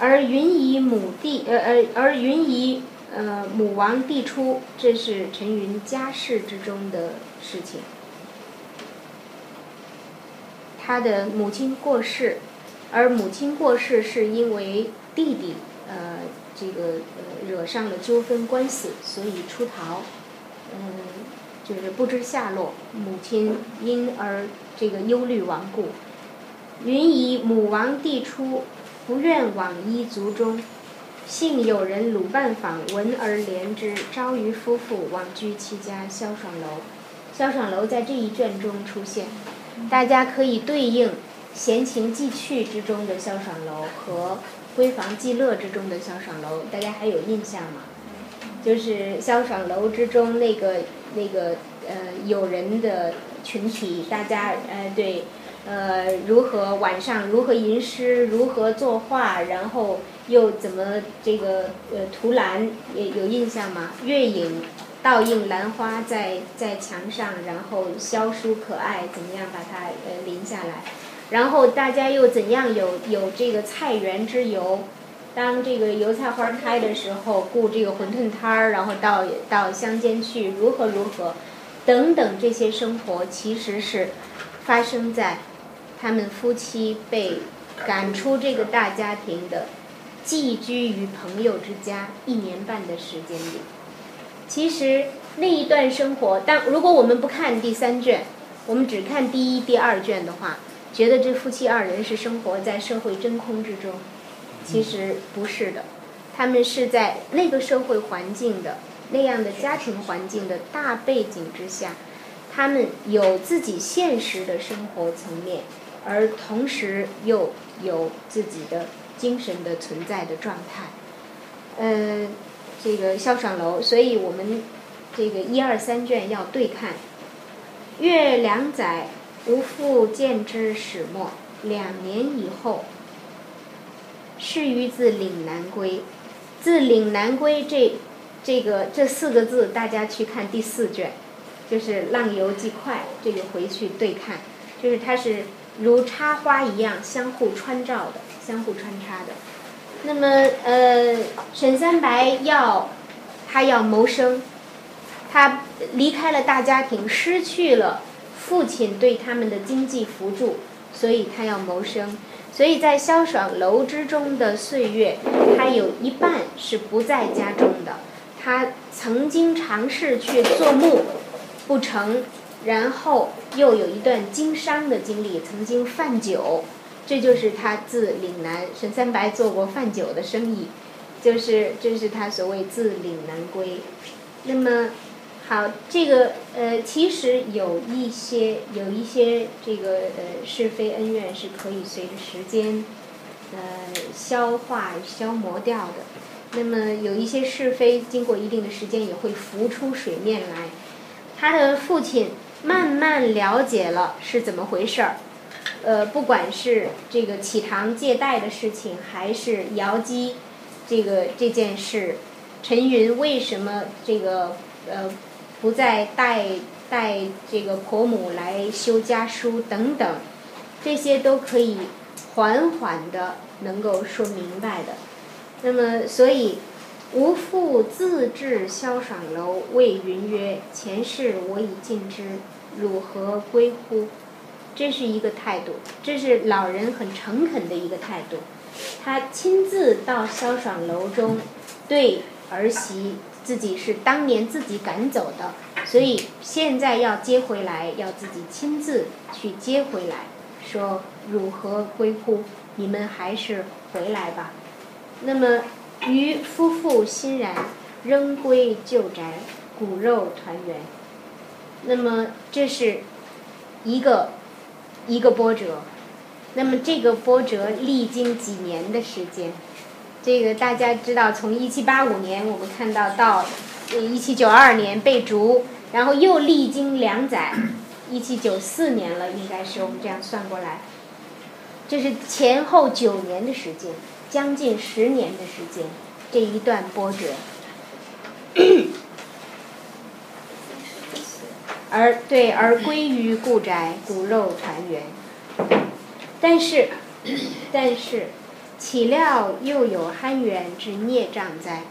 而云以母弟，呃呃，而云以呃母王弟出，这是陈云家世之中的事情。他的母亲过世，而母亲过世是因为弟弟呃这个惹上了纠纷官司，所以出逃，嗯，就是不知下落，母亲因而这个忧虑亡故。云以母王弟出。不愿往依族中，幸有人鲁伴访，闻而怜之。昭于夫妇往居其家萧爽楼。萧爽楼在这一卷中出现，大家可以对应《闲情寄趣》之中的萧爽楼和《闺房记乐》之中的萧爽楼，大家还有印象吗？就是萧爽楼之中那个那个呃友人的群体，大家呃对。呃，如何晚上如何吟诗，如何作画，然后又怎么这个呃涂蓝，也有印象吗？月影倒映兰花在在墙上，然后萧疏可爱，怎么样把它呃临下来？然后大家又怎样有有这个菜园之游？当这个油菜花开的时候，雇这个馄饨摊儿，然后到到乡间去，如何如何？等等这些生活，其实是发生在。他们夫妻被赶出这个大家庭的，寄居于朋友之家一年半的时间里。其实那一段生活，但如果我们不看第三卷，我们只看第一、第二卷的话，觉得这夫妻二人是生活在社会真空之中。其实不是的，他们是在那个社会环境的那样的家庭环境的大背景之下，他们有自己现实的生活层面。而同时又有自己的精神的存在的状态，呃，这个萧爽楼，所以我们这个一二三卷要对看。月两载，无复见之始末。两年以后，是于自岭南归。自岭南归这这个这四个字，大家去看第四卷，就是浪游记快，这个回去对看，就是它是。如插花一样相互穿照的，相互穿插的。那么，呃，沈三白要他要谋生，他离开了大家庭，失去了父亲对他们的经济扶助，所以他要谋生。所以在萧爽楼之中的岁月，他有一半是不在家中的。他曾经尝试去做木，不成。然后又有一段经商的经历，曾经贩酒，这就是他自岭南。沈三白做过贩酒的生意，就是这是他所谓自岭南归。那么，好，这个呃，其实有一些有一些这个呃是非恩怨是可以随着时间呃消化消磨掉的。那么有一些是非，经过一定的时间也会浮出水面来。他的父亲。慢慢了解了是怎么回事儿，呃，不管是这个启堂借贷的事情，还是姚姬这个这件事，陈云为什么这个呃不再带带这个婆母来修家书等等，这些都可以缓缓的能够说明白的。那么，所以吾父自至萧爽楼，谓云曰：“前世我已尽之。”汝何归乎？这是一个态度，这是老人很诚恳的一个态度。他亲自到萧爽楼中，对儿媳自己是当年自己赶走的，所以现在要接回来，要自己亲自去接回来。说如何归乎？你们还是回来吧。那么于夫妇欣然，仍归旧宅，骨肉团圆。那么这是一个一个波折，那么这个波折历经几年的时间，这个大家知道，从一七八五年我们看到到一七九二年被逐，然后又历经两载，一七九四年了，应该是我们这样算过来，这是前后九年的时间，将近十年的时间，这一段波折。而对，而归于故宅，骨肉团圆。但是，但是，岂料又有憨元之孽障哉？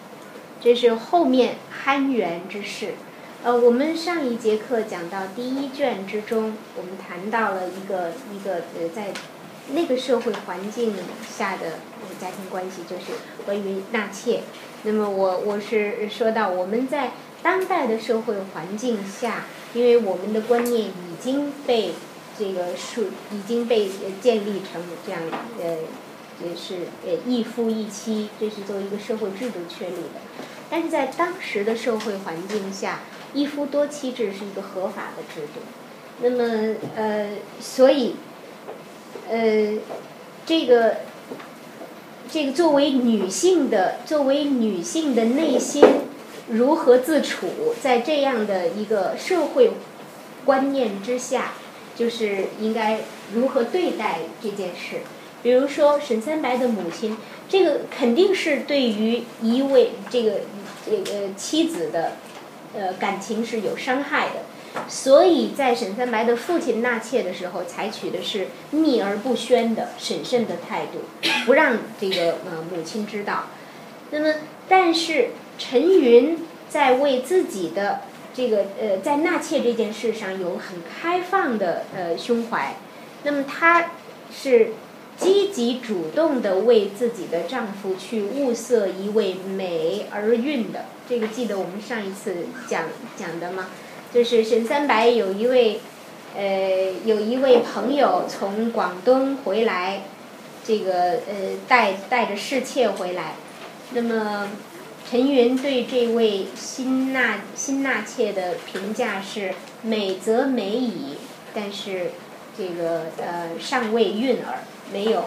这是后面憨元之事。呃，我们上一节课讲到第一卷之中，我们谈到了一个一个呃，在那个社会环境下的家庭关系，就是关于纳妾。那么我我是说到我们在当代的社会环境下。因为我们的观念已经被这个树已经被建立成这样呃，也是呃一夫一妻，这是作为一个社会制度确立的。但是在当时的社会环境下，一夫多妻制是一个合法的制度。那么呃，所以呃，这个这个作为女性的作为女性的内心。如何自处在这样的一个社会观念之下，就是应该如何对待这件事？比如说沈三白的母亲，这个肯定是对于一位这个这个妻子的呃感情是有伤害的，所以在沈三白的父亲纳妾的时候，采取的是秘而不宣的审慎的态度，不让这个呃母亲知道。那么，但是。陈云在为自己的这个呃，在纳妾这件事上有很开放的呃胸怀，那么她是积极主动的为自己的丈夫去物色一位美而孕的。这个记得我们上一次讲讲的吗？就是沈三白有一位呃有一位朋友从广东回来，这个呃带带着侍妾回来，那么。陈云对这位新纳新纳妾的评价是美则美矣，但是这个呃尚未韵耳，没有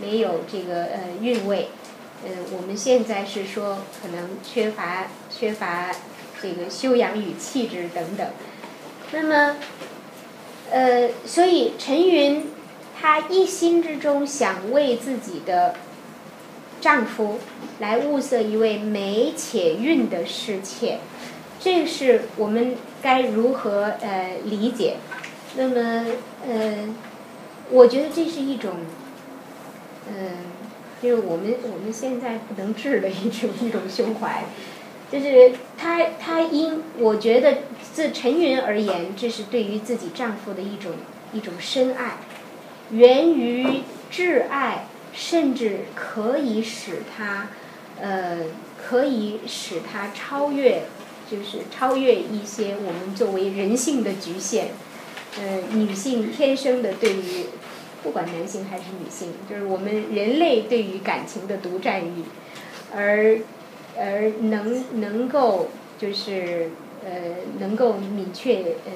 没有这个呃韵味。呃，我们现在是说可能缺乏缺乏这个修养与气质等等。那么呃，所以陈云他一心之中想为自己的。丈夫来物色一位美且韵的侍妾，这是我们该如何呃理解？那么呃，我觉得这是一种，嗯，就是我们我们现在不能治的一种一种胸怀，就是她她因我觉得自陈云而言，这是对于自己丈夫的一种一种深爱，源于挚爱。甚至可以使他，呃，可以使他超越，就是超越一些我们作为人性的局限，呃，女性天生的对于，不管男性还是女性，就是我们人类对于感情的独占欲，而，而能能够就是呃能够明确呃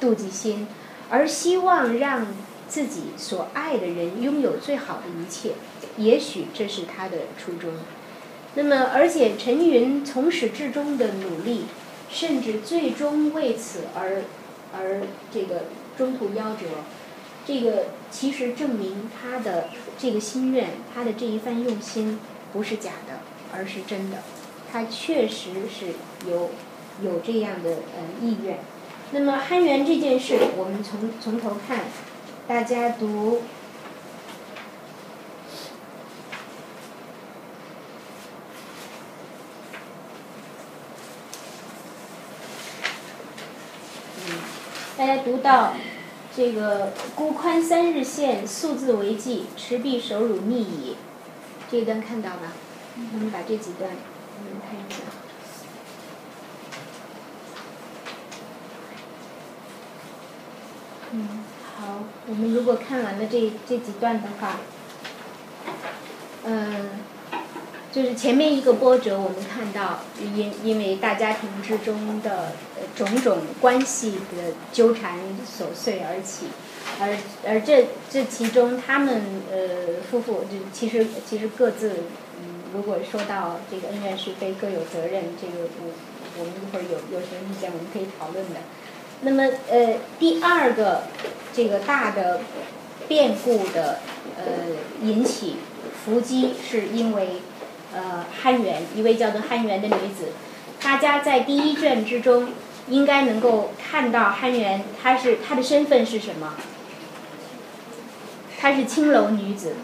妒忌心，而希望让。自己所爱的人拥有最好的一切，也许这是他的初衷。那么，而且陈云从始至终的努力，甚至最终为此而而这个中途夭折，这个其实证明他的这个心愿，他的这一番用心不是假的，而是真的。他确实是有有这样的呃意愿。那么憨元这件事，我们从从头看。大家读，大家读到这个“孤宽三日线，素字为记，持璧手辱逆矣”，这一段看到吧？我们把这几段我们看一下。嗯。好，我们如果看完了这这几段的话，嗯，就是前面一个波折，我们看到因因为大家庭之中的种种关系的纠缠琐碎而起，而而这这其中他们呃夫妇就其实其实各自嗯如果说到这个恩怨是非各有责任，这个我我们一会儿有有什么意见我们可以讨论的。那么呃，第二个这个大的变故的呃引起伏击，是因为呃憨元一位叫做憨元的女子，大家在第一卷之中应该能够看到憨元，她是她的身份是什么？她是青楼女子，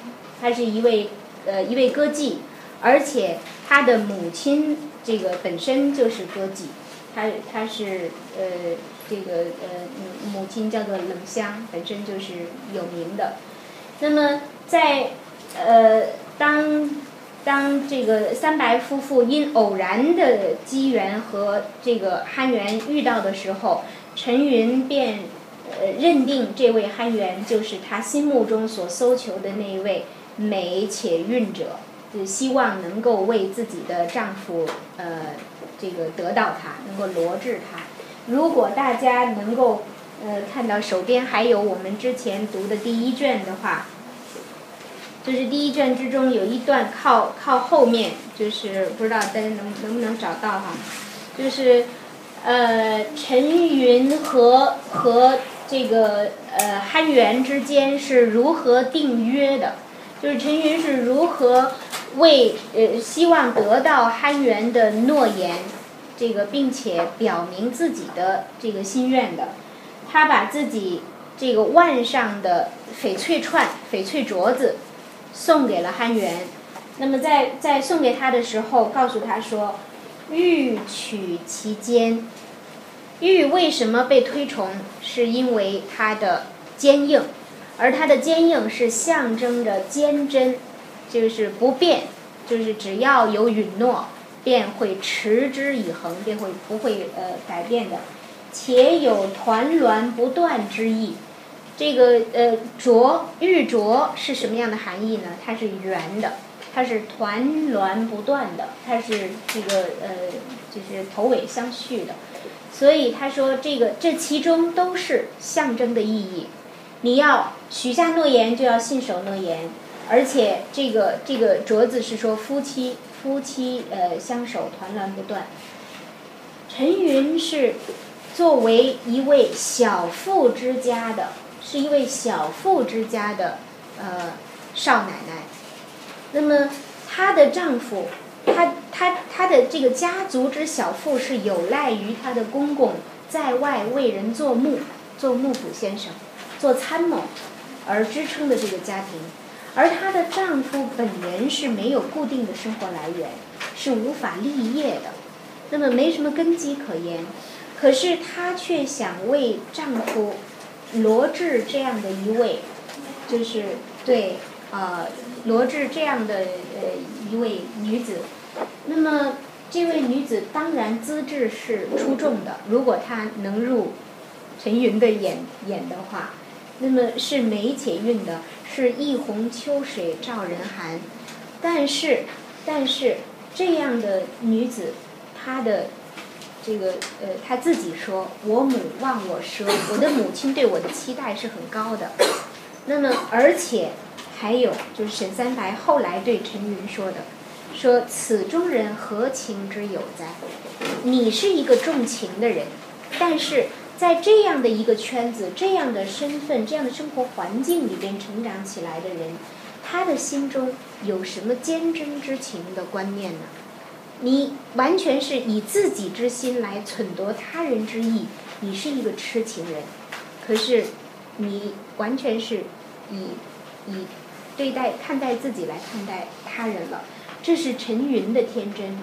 她是一位呃一位歌妓，而且她的母亲这个本身就是歌妓，她她是呃。这个呃，母母亲叫做冷香，本身就是有名的。那么在呃，当当这个三白夫妇因偶然的机缘和这个憨元遇到的时候，陈云便呃认定这位憨元就是他心目中所搜求的那一位美且韵者，就希望能够为自己的丈夫呃这个得到他，能够罗致他。如果大家能够呃看到手边还有我们之前读的第一卷的话，就是第一卷之中有一段靠靠后面，就是不知道大家能能不能找到哈，就是呃陈云和和这个呃憨元之间是如何订约的，就是陈云是如何为呃希望得到憨元的诺言。这个，并且表明自己的这个心愿的，他把自己这个腕上的翡翠串、翡翠镯子送给了憨元。那么在在送给他的时候，告诉他说：“玉取其坚。玉为什么被推崇？是因为它的坚硬，而它的坚硬是象征着坚贞，就是不变，就是只要有允诺。”便会持之以恒，便会不会呃改变的，且有团栾不断之意。这个呃镯玉镯是什么样的含义呢？它是圆的，它是团栾不断的，它是这个呃就是头尾相续的。所以他说这个这其中都是象征的意义。你要许下诺言，就要信守诺言。而且这个这个镯子是说夫妻。夫妻呃相守团栾不断。陈云是作为一位小富之家的，是一位小妇之家的呃少奶奶。那么她的丈夫，她她她的这个家族之小妇是有赖于她的公公在外为人做幕，做幕府先生，做参谋而支撑的这个家庭。而她的丈夫本人是没有固定的生活来源，是无法立业的，那么没什么根基可言。可是她却想为丈夫罗致这样的一位，就是对啊罗致这样的呃一位女子。那么这位女子当然资质是出众的，如果她能入陈云的眼眼的话，那么是美且韵的。是一泓秋水照人寒，但是，但是这样的女子，她的这个呃，他自己说：“我母望我奢，我的母亲对我的期待是很高的。”那么，而且还有就是沈三白后来对陈云说的：“说此中人何情之有哉？你是一个重情的人，但是。”在这样的一个圈子、这样的身份、这样的生活环境里边成长起来的人，他的心中有什么坚贞之情的观念呢？你完全是以自己之心来忖度他人之意，你是一个痴情人。可是，你完全是以以对待看待自己来看待他人了。这是陈云的天真，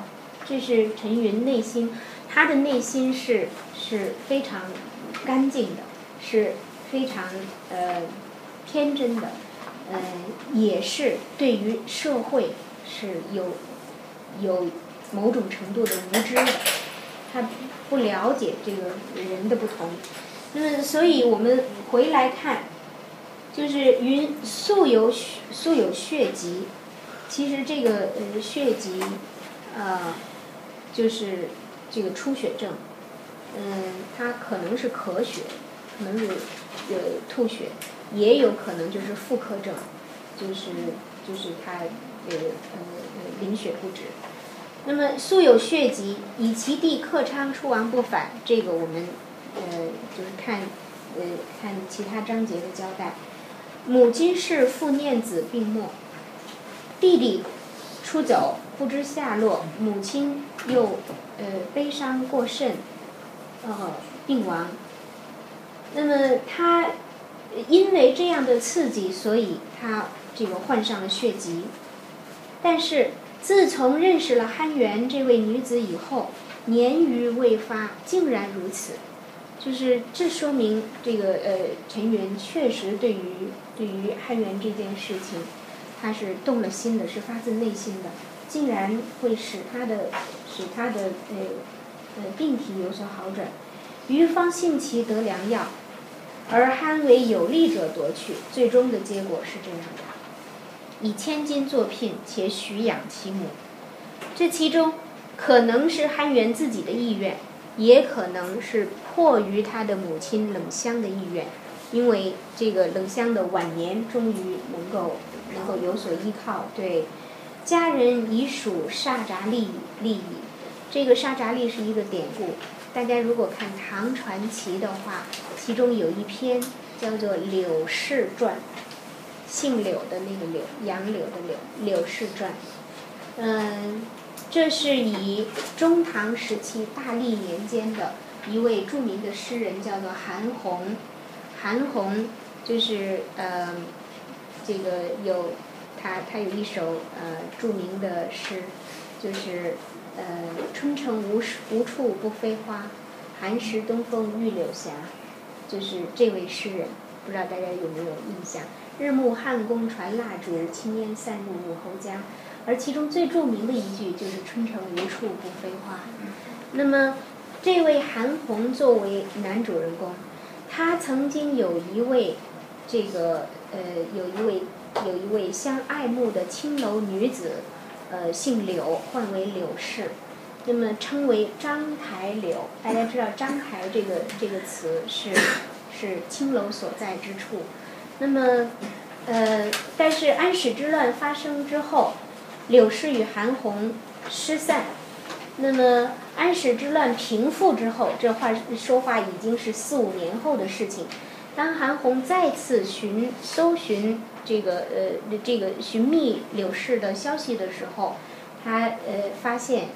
这是陈云内心。他的内心是是非常干净的，是非常呃天真的，呃也是对于社会是有有某种程度的无知的，他不了解这个人的不同。那么，所以我们回来看，就是云素有素有血疾，其实这个呃血疾呃就是。这个出血症，嗯，它可能是咳血，可能是呃吐血，也有可能就是妇科症，就是就是他这个呃呃淋血不止。那么素有血疾，以其弟克昌出亡不返，这个我们呃就是看呃看其他章节的交代。母亲是父念子病没，弟弟出走不知下落，母亲又呃悲伤过甚，呃病亡。那么他因为这样的刺激，所以他这个患上了血疾。但是自从认识了憨元这位女子以后，年余未发，竟然如此。就是这说明这个呃陈元确实对于对于汉元这件事情，他是动了心的，是发自内心的，竟然会使他的使他的呃呃病体有所好转。于方信其得良药，而憨为有利者夺去，最终的结果是这样的：以千金作聘，且许养其母。这其中可能是憨元自己的意愿。也可能是迫于他的母亲冷香的意愿，因为这个冷香的晚年终于能够能够有所依靠，对家人已属沙扎利利益。这个沙扎利是一个典故，大家如果看唐传奇的话，其中有一篇叫做《柳氏传》，姓柳的那个柳，杨柳的柳，《柳氏传》，嗯。这是以中唐时期大历年间的一位著名的诗人，叫做韩翃。韩翃就是呃，这个有他他有一首呃著名的诗，就是呃春城无无处不飞花，寒食东风御柳斜，就是这位诗人，不知道大家有没有印象？日暮汉宫传蜡烛，轻烟散入武侯家。而其中最著名的一句就是“春城无处不飞花”。那么，这位韩翃作为男主人公，他曾经有一位这个呃有一位有一位相爱慕的青楼女子，呃姓柳，唤为柳氏，那么称为章台柳。大家知道“章台”这个这个词是是青楼所在之处。那么呃，但是安史之乱发生之后。柳氏与韩红失散，那么安史之乱平复之后，这话说话已经是四五年后的事情。当韩红再次寻搜寻这个呃这个寻觅柳氏的消息的时候，他呃发现，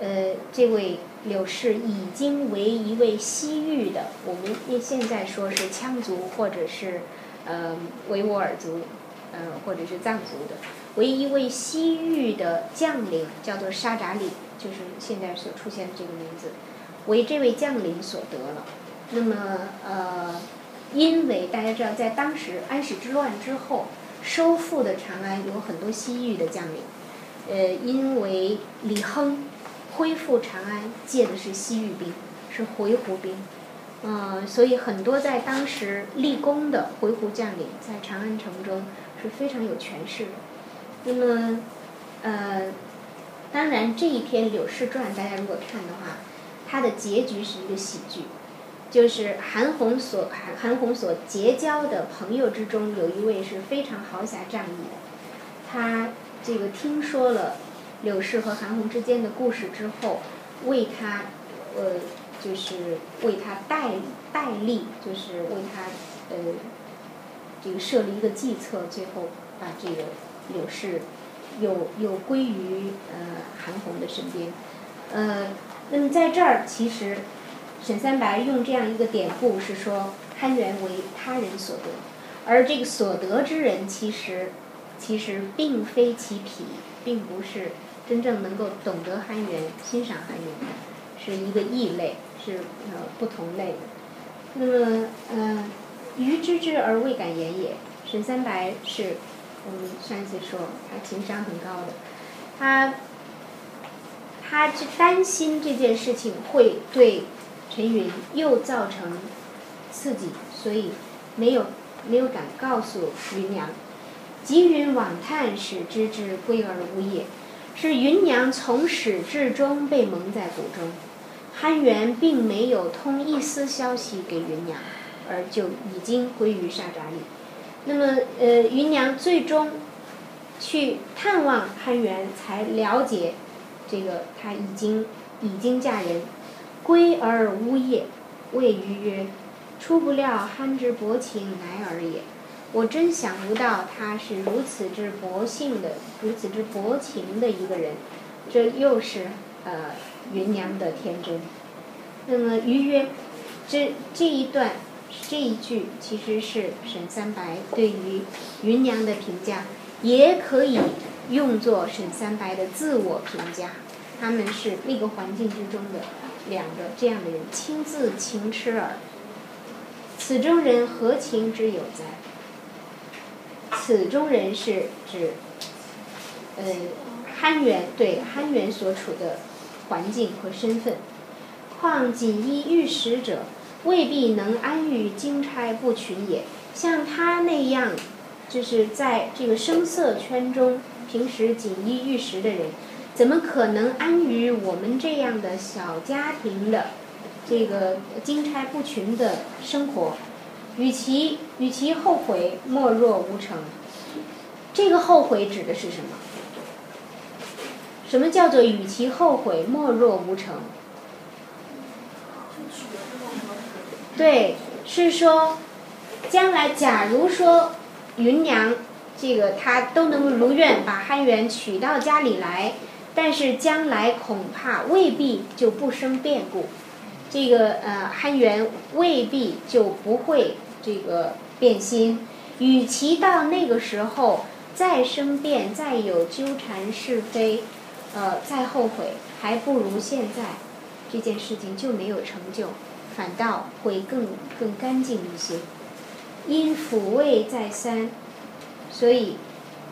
呃这位柳氏已经为一位西域的，我们现在说是羌族或者是呃维吾尔族，呃或者是藏族的。为一位西域的将领，叫做沙扎里，就是现在所出现的这个名字，为这位将领所得了。那么，呃，因为大家知道，在当时安史之乱之后，收复的长安有很多西域的将领，呃，因为李亨恢复长安借的是西域兵，是回鹘兵，呃，所以很多在当时立功的回鹘将领，在长安城中是非常有权势的。那么，呃，当然这一篇《柳氏传》，大家如果看的话，它的结局是一个喜剧，就是韩翃所韩韩翃所结交的朋友之中，有一位是非常豪侠仗义的。他这个听说了柳氏和韩红之间的故事之后，为他，呃，就是为他代代立，就是为他呃，这个设立一个计策，最后把这个。柳氏又又归于呃韩红的身边，呃，那么在这儿其实沈三白用这样一个典故是说潘元为他人所得，而这个所得之人其实其实并非其匹，并不是真正能够懂得汉元、欣赏汉元的，是一个异类，是呃不同类的。那么呃，愚知之而未敢言也。沈三白是。我们上一次说他情商很高的，他，他是担心这件事情会对陈云又造成刺激，所以没有没有敢告诉芸娘。吉云往探使知之归而无也，是芸娘从始至终被蒙在鼓中，憨元并没有通一丝消息给芸娘，而就已经归于沙扎里。那么，呃，芸娘最终去探望憨元，才了解这个他已经已经嫁人，归而无业，谓余曰：“出不料憨之薄情乃尔也。”我真想不到他是如此之薄幸的，如此之薄情的一个人。这又是呃芸娘的天真。那么余曰：“这这一段这一句其实是沈三白对于芸娘的评价，也可以用作沈三白的自我评价。他们是那个环境之中的两个这样的人，亲自情痴耳。此中人何情之有哉？此中人是指，呃，憨元对憨元所处的环境和身份。况锦衣玉食者，未必能安于金钗不群也。像他那样，就是在这个声色圈中，平时锦衣玉食的人，怎么可能安于我们这样的小家庭的这个金钗不群的生活？与其与其后悔，莫若无成。这个后悔指的是什么？什么叫做与其后悔，莫若无成？对，是说，将来假如说芸娘这个她都能如愿把憨元娶到家里来，但是将来恐怕未必就不生变故，这个呃憨元未必就不会这个变心。与其到那个时候再生变，再有纠缠是非，呃再后悔，还不如现在这件事情就没有成就。反倒会更更干净一些，因抚慰再三，所以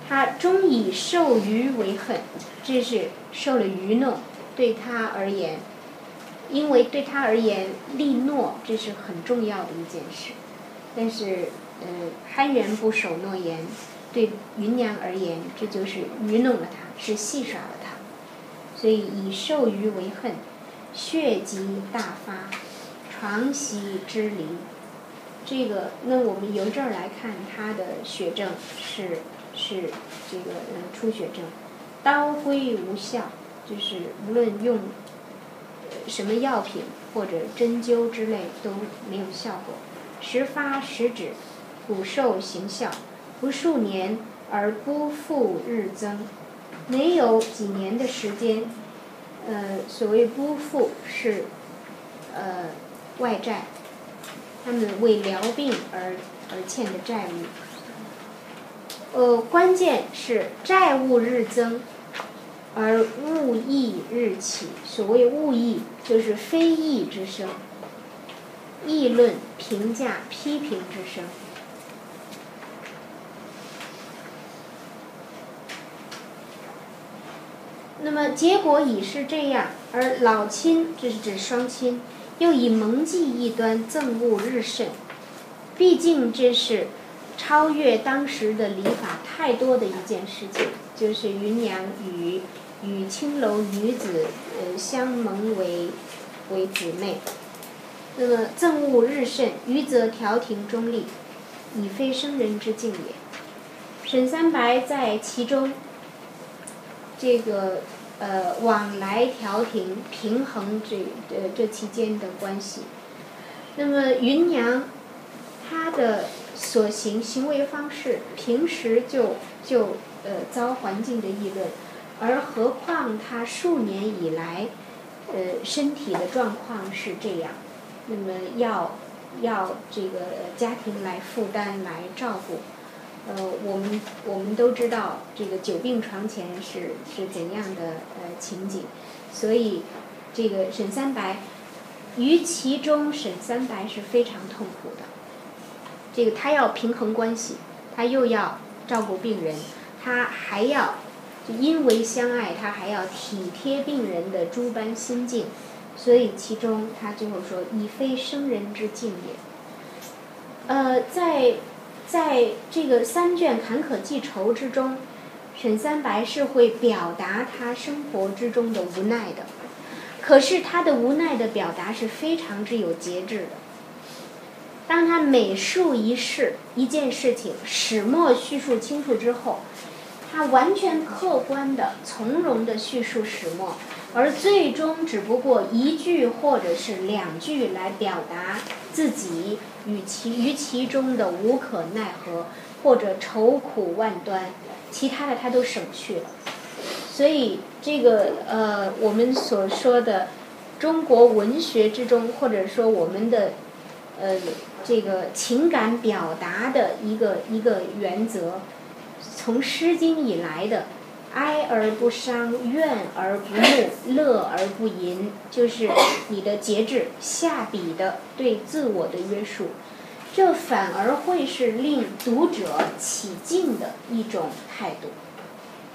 他终以受愚为恨，这是受了愚弄，对他而言，因为对他而言立诺这是很重要的一件事，但是呃憨元不守诺言，对芸娘而言这就是愚弄了他，是戏耍了他，所以以受愚为恨，血疾大发。床席之离，这个那我们由这儿来看，他的血症是是这个呃出血症，刀归无效，就是无论用什么药品或者针灸之类都没有效果，时发时止，骨瘦形效，不数年而不复日增，没有几年的时间，呃，所谓不复是呃。外债，他们为疗病而而欠的债务，呃，关键是债务日增，而物议日起。所谓物议，就是非议之声，议论、评价、批评之声。那么结果已是这样，而老亲，这是指双亲。又以蒙记一端憎恶日甚，毕竟这是超越当时的礼法太多的一件事情，就是芸娘与与青楼女子呃相蒙为为姊妹，那么憎恶日甚，余则调停中立，以非生人之境也。沈三白在其中，这个。呃，往来调停、平衡这呃这期间的关系。那么芸娘，她的所行行为方式，平时就就呃遭环境的议论，而何况她数年以来，呃身体的状况是这样，那么要要这个家庭来负担来照顾。呃，我们我们都知道这个久病床前是是怎样的呃情景，所以这个沈三白于其中，沈三白是非常痛苦的。这个他要平衡关系，他又要照顾病人，他还要因为相爱，他还要体贴病人的诸般心境，所以其中他最后说：“以非生人之境也。”呃，在。在这个三卷坎坷记仇之中，沈三白是会表达他生活之中的无奈的，可是他的无奈的表达是非常之有节制的。当他每述一事、一件事情始末叙述清楚之后，他完全客观的、从容的叙述始末，而最终只不过一句或者是两句来表达自己与其于其中的无可奈何或者愁苦万端，其他的他都省去了。所以这个呃，我们所说的中国文学之中，或者说我们的呃这个情感表达的一个一个原则。从《诗经》以来的“哀而不伤，怨而不怒，乐而不淫”，就是你的节制，下笔的对自我的约束，这反而会是令读者起敬的一种态度。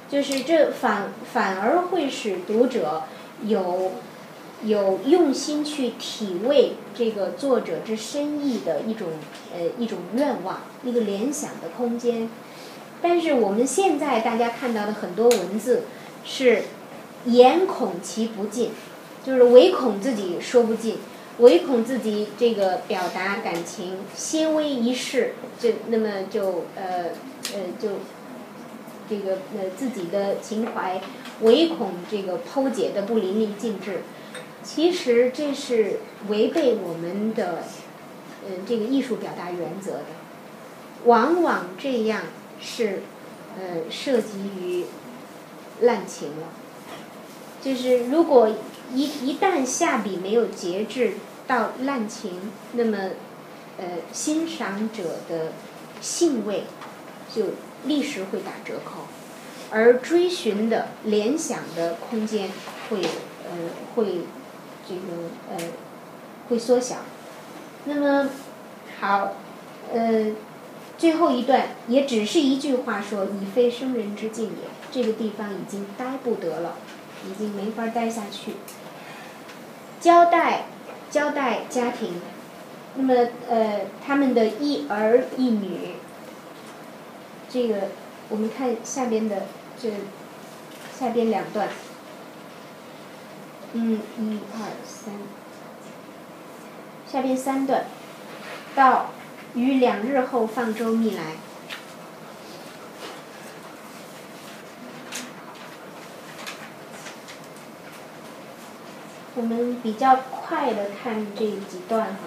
就是这反反而会使读者有有用心去体味这个作者之深意的一种呃一种愿望，一个联想的空间。但是我们现在大家看到的很多文字，是言恐其不尽，就是唯恐自己说不尽，唯恐自己这个表达感情些微一事，就那么就呃呃就这个呃自己的情怀，唯恐这个剖解的不淋漓尽致。其实这是违背我们的嗯这个艺术表达原则的，往往这样。是，呃，涉及于滥情了。就是如果一一旦下笔没有节制到滥情，那么，呃，欣赏者的兴味就立时会打折扣，而追寻的联想的空间会呃会这个呃会缩小。那么好，呃。最后一段也只是一句话说：“已非生人之境也。”这个地方已经待不得了，已经没法待下去。交代，交代家庭，那么呃，他们的一儿一女，这个我们看下边的这下边两段，嗯，一二三，下边三段到。于两日后放舟觅来。我们比较快的看这几段哈，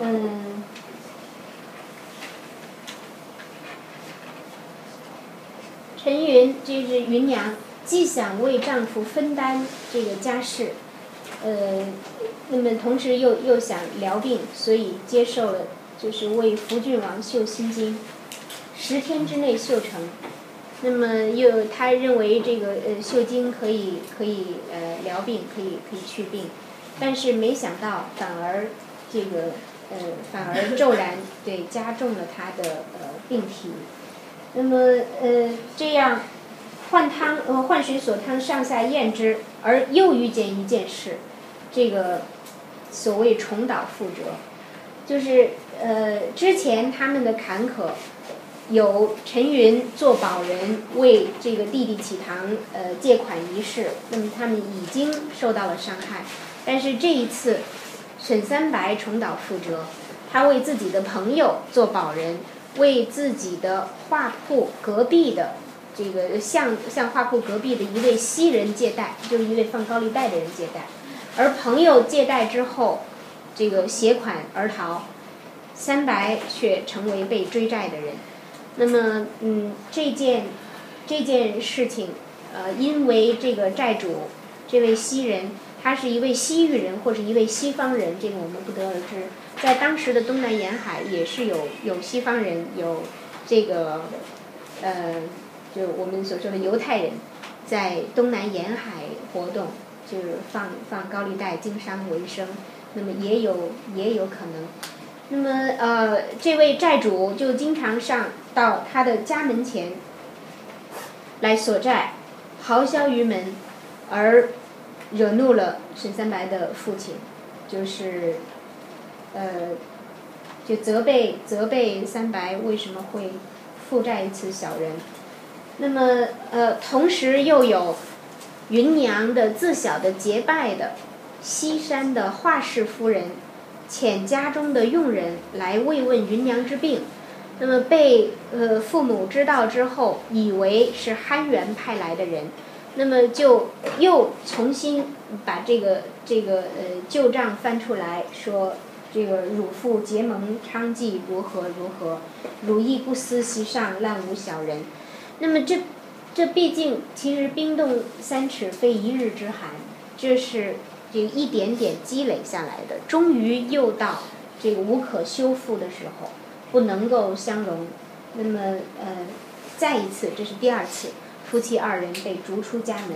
嗯，陈云这是云娘，既想为丈夫分担这个家事，呃，那么同时又又想疗病，所以接受了。就是为福郡王绣心经，十天之内绣成。那么又他认为这个呃绣经可以可以呃疗病，可以可以去病，但是没想到反而这个呃反而骤然对加重了他的呃病体。那么呃这样换汤呃换水所汤上下验之，而又遇见一件事，这个所谓重蹈覆辙，就是。呃，之前他们的坎坷，有陈云做保人为这个弟弟启堂呃借款一事，那么他们已经受到了伤害。但是这一次，沈三白重蹈覆辙，他为自己的朋友做保人，为自己的画铺隔壁的这个向向画铺隔壁的一位西人借贷，就是一位放高利贷的人借贷，而朋友借贷之后，这个携款而逃。三白却成为被追债的人，那么，嗯，这件这件事情，呃，因为这个债主，这位西人，他是一位西域人或者一位西方人，这个我们不得而知。在当时的东南沿海，也是有有西方人，有这个，呃，就我们所说的犹太人，在东南沿海活动，就是放放高利贷经商为生，那么也有也有可能。那么，呃，这位债主就经常上到他的家门前来索债，咆哮于门，而惹怒了沈三白的父亲，就是，呃，就责备责备三白为什么会负债于此小人。那么，呃，同时又有云娘的自小的结拜的西山的华氏夫人。遣家中的佣人来慰问芸娘之病，那么被呃父母知道之后，以为是憨元派来的人，那么就又重新把这个这个呃旧账翻出来说，这个汝父结盟昌妓如何如何，汝亦不思其上滥无小人。那么这这毕竟其实冰冻三尺非一日之寒，这是这一点点积累下来的，终于又到这个无可修复的时候。不能够相容，那么呃，再一次，这是第二次，夫妻二人被逐出家门，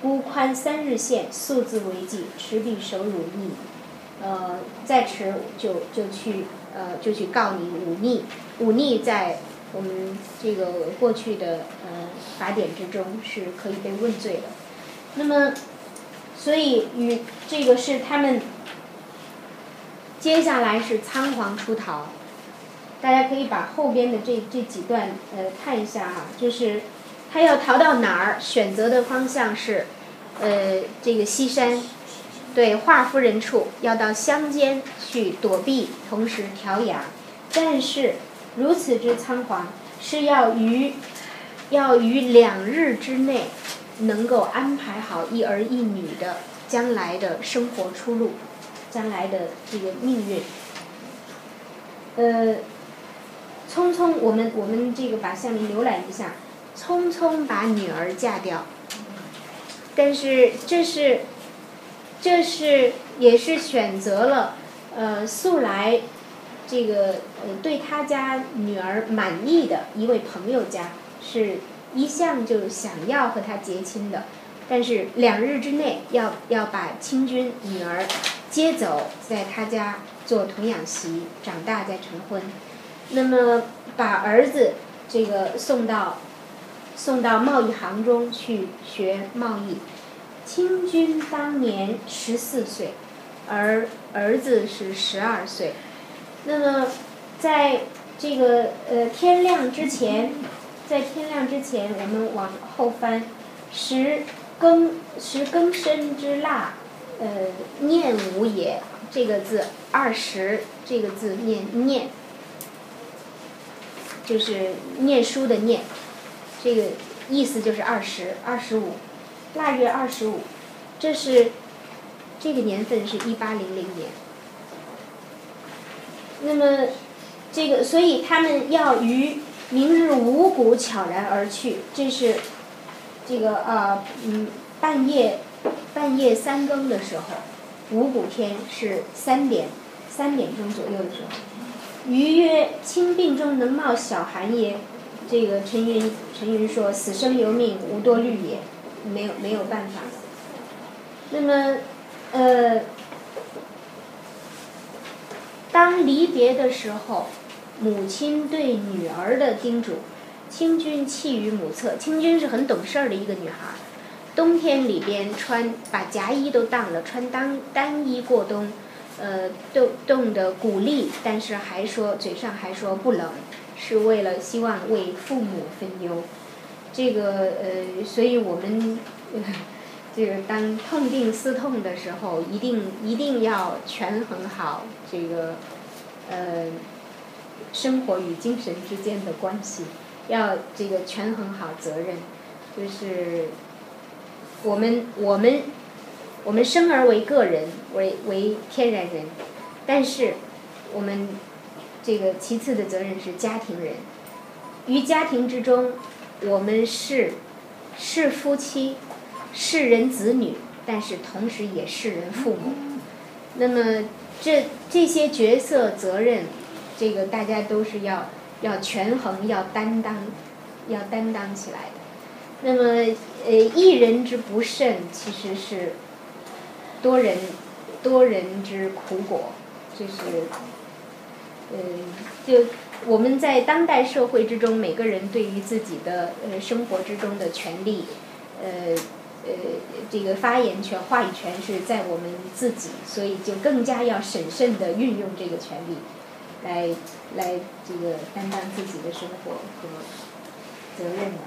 孤宽三日线，素字为记，持笔手辱逆，呃，再迟就就去呃就去告你忤逆，忤逆在我们这个过去的呃法典之中是可以被问罪的，那么，所以与这个是他们，接下来是仓皇出逃。大家可以把后边的这这几段呃看一下哈，就是他要逃到哪儿，选择的方向是呃这个西山，对华夫人处，要到乡间去躲避，同时调养。但是如此之仓皇，是要于要于两日之内能够安排好一儿一女的将来的生活出路，将来的这个命运，呃。匆匆，我们我们这个把下面浏览一下，匆匆把女儿嫁掉，但是这是，这是也是选择了，呃，素来，这个呃对他家女儿满意的一位朋友家，是一向就想要和他结亲的，但是两日之内要要把亲军女儿接走，在他家做童养媳，长大再成婚。那么，把儿子这个送到送到贸易行中去学贸易。清军当年十四岁，而儿子是十二岁。那么，在这个呃天亮之前，在天亮之前，我们往后翻，时更时庚申之腊，呃，念无也这个字，二十这个字念念。就是念书的念，这个意思就是二十二十五，腊月二十五，这是这个年份是一八零零年。那么这个，所以他们要于明日五谷悄然而去，这是这个啊嗯半夜半夜三更的时候，五谷天是三点三点钟左右的时候。余曰：“轻病中能冒小寒也。”这个陈云陈云说：“死生由命，无多虑也。”没有没有办法。那么，呃，当离别的时候，母亲对女儿的叮嘱：“清君弃于母侧。”清君是很懂事儿的一个女孩，冬天里边穿把夹衣都当了，穿单单衣过冬。呃，冻冻的鼓励，但是还说嘴上还说不冷，是为了希望为父母分忧。这个呃，所以我们这个当痛定思痛的时候，一定一定要权衡好这个呃生活与精神之间的关系，要这个权衡好责任，就是我们我们。我们生而为个人，为为天然人，但是我们这个其次的责任是家庭人。于家庭之中，我们是是夫妻，是人子女，但是同时也是人父母。那么这这些角色责任，这个大家都是要要权衡，要担当，要担当起来的。那么呃，一人之不慎，其实是。多人，多人之苦果，就是，嗯，就我们在当代社会之中，每个人对于自己的呃生活之中的权利，呃呃，这个发言权、话语权是在我们自己，所以就更加要审慎的运用这个权利，来来这个担当自己的生活和责任的。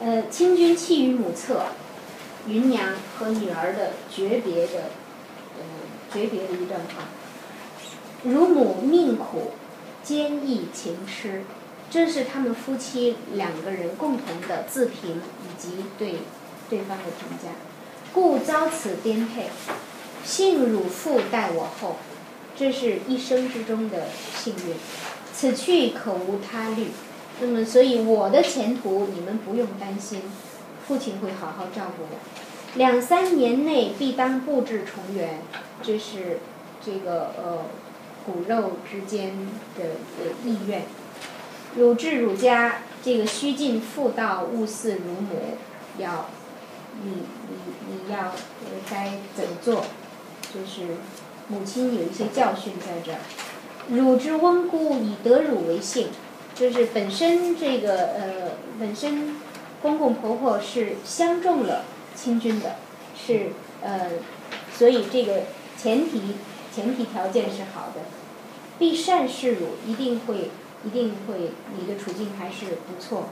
呃，清君弃于母侧。芸娘和女儿的诀别的，呃，诀别的一段话。乳母命苦，坚毅情痴，这是他们夫妻两个人共同的自评以及对对方的评价。故遭此颠沛，幸汝父待我厚，这是一生之中的幸运。此去可无他虑。那么，所以我的前途你们不用担心，父亲会好好照顾我。两三年内必当布置重圆，这是这个呃骨肉之间的呃意愿。汝治汝家，这个须尽妇道，勿似乳母。要你你你要呃该怎么做？就是母亲有一些教训在这儿。汝之温姑，以得汝为幸。就是本身这个呃，本身公公婆婆是相中了亲君的，是呃，所以这个前提前提条件是好的，必善事汝，一定会一定会你的处境还是不错。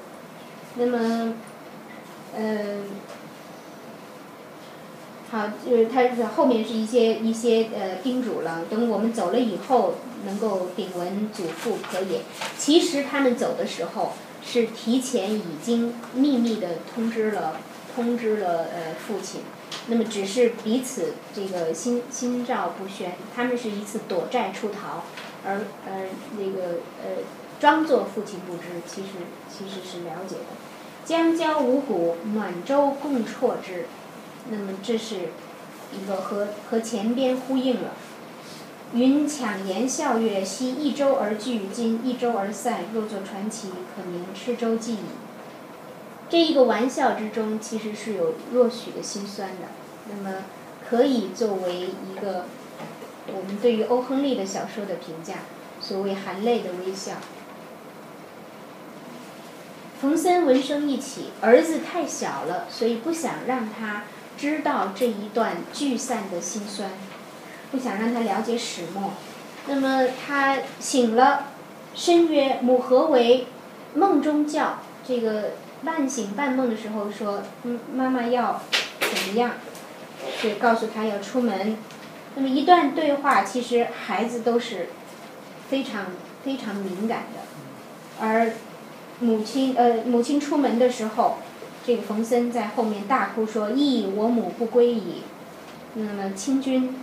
那么，嗯。好，就是他是后面是一些一些呃叮嘱了，等我们走了以后，能够顶闻祖父可也。其实他们走的时候是提前已经秘密的通知了通知了呃父亲，那么只是彼此这个心心照不宣，他们是一次躲债出逃，而呃那个呃装作父亲不知，其实其实是了解的。将交五谷，暖粥共啜之。那么这是一个和和前边呼应了。云抢言笑曰：“昔一周而聚，今一周而散。若作传奇，可名吃粥记矣。”这一个玩笑之中，其实是有若许的心酸的。那么可以作为一个我们对于欧亨利的小说的评价，所谓含泪的微笑。冯森闻声一起，儿子太小了，所以不想让他。知道这一段聚散的辛酸，不想让他了解始末。那么他醒了，深曰：“母何为？”梦中叫这个半醒半梦的时候说：“嗯，妈妈要怎么样？”是告诉他要出门。那么一段对话，其实孩子都是非常非常敏感的。而母亲呃，母亲出门的时候。这个冯森在后面大哭说：“亦我母不归矣。”那么清君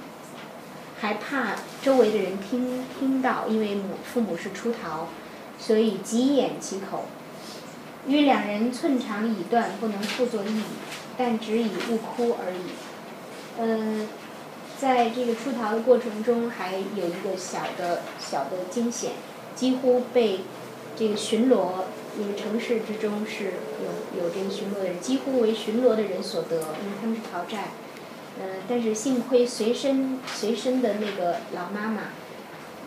还怕周围的人听听到，因为母父母是出逃，所以急掩其口。与两人寸肠已断，不能复作一语，但只以勿哭而已。嗯，在这个出逃的过程中，还有一个小的小的惊险，几乎被这个巡逻。因为城市之中是有有这个巡逻的人，几乎为巡逻的人所得，因为他们是讨债。嗯，但是幸亏随身随身的那个老妈妈，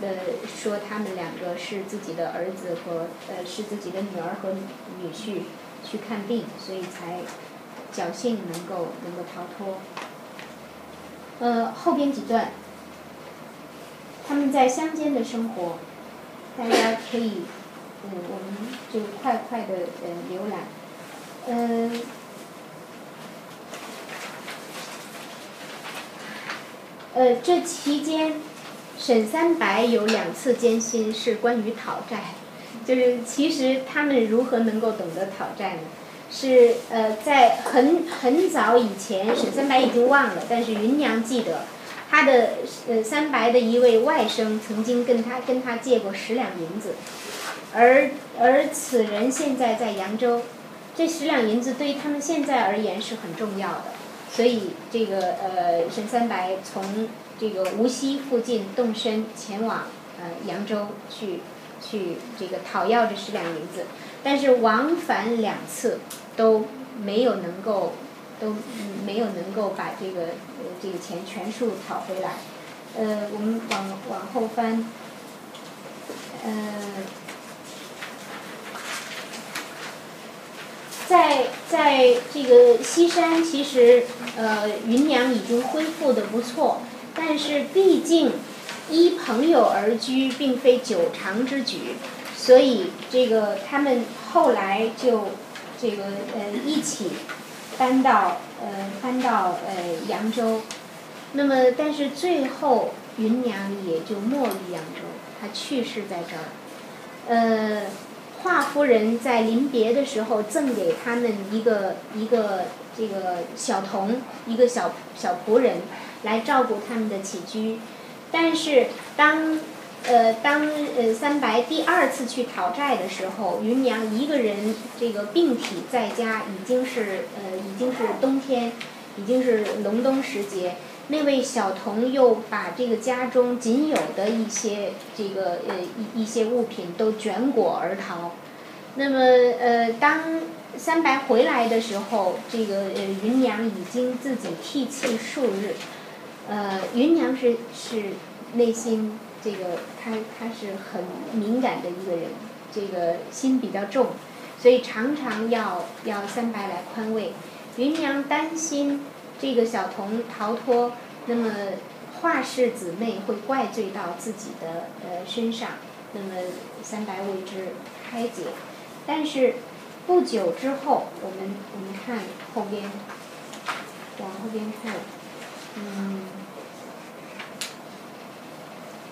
呃，说他们两个是自己的儿子和呃是自己的女儿和女婿去看病，所以才侥幸能够能够逃脱。呃，后边几段，他们在乡间的生活，大家可以。嗯，我们就快快的呃浏览，嗯，呃，这期间，沈三白有两次艰辛是关于讨债，就是其实他们如何能够懂得讨债呢？是呃，在很很早以前，沈三白已经忘了，但是芸娘记得，他的呃三白的一位外甥曾经跟他跟他借过十两银子。而而此人现在在扬州，这十两银子对于他们现在而言是很重要的，所以这个呃沈三白从这个无锡附近动身前往呃扬州去去这个讨要这十两银子，但是往返两次都没有能够都没有能够把这个呃这个钱全数讨回来，呃我们往往后翻，呃。在在这个西山，其实呃芸娘已经恢复的不错，但是毕竟依朋友而居，并非久长之举，所以这个他们后来就这个呃一起搬到呃搬到呃扬州，那么但是最后芸娘也就没于扬州，她去世在这儿。呃，华夫人在临别的时候赠给他们一个一个这个小童，一个小小仆人，来照顾他们的起居。但是当呃当呃三白第二次去讨债的时候，芸娘一个人这个病体在家，已经是呃已经是冬天，已经是隆冬时节。那位小童又把这个家中仅有的一些这个呃一一些物品都卷裹而逃。那么呃，当三白回来的时候，这个呃芸娘已经自己涕泣数日。呃，芸娘是是内心这个她她是很敏感的一个人，这个心比较重，所以常常要要三白来宽慰。芸娘担心。这个小童逃脱，那么华氏姊妹会怪罪到自己的呃身上，那么三白为之开解。但是不久之后，我们我们看后边，往后边看，嗯，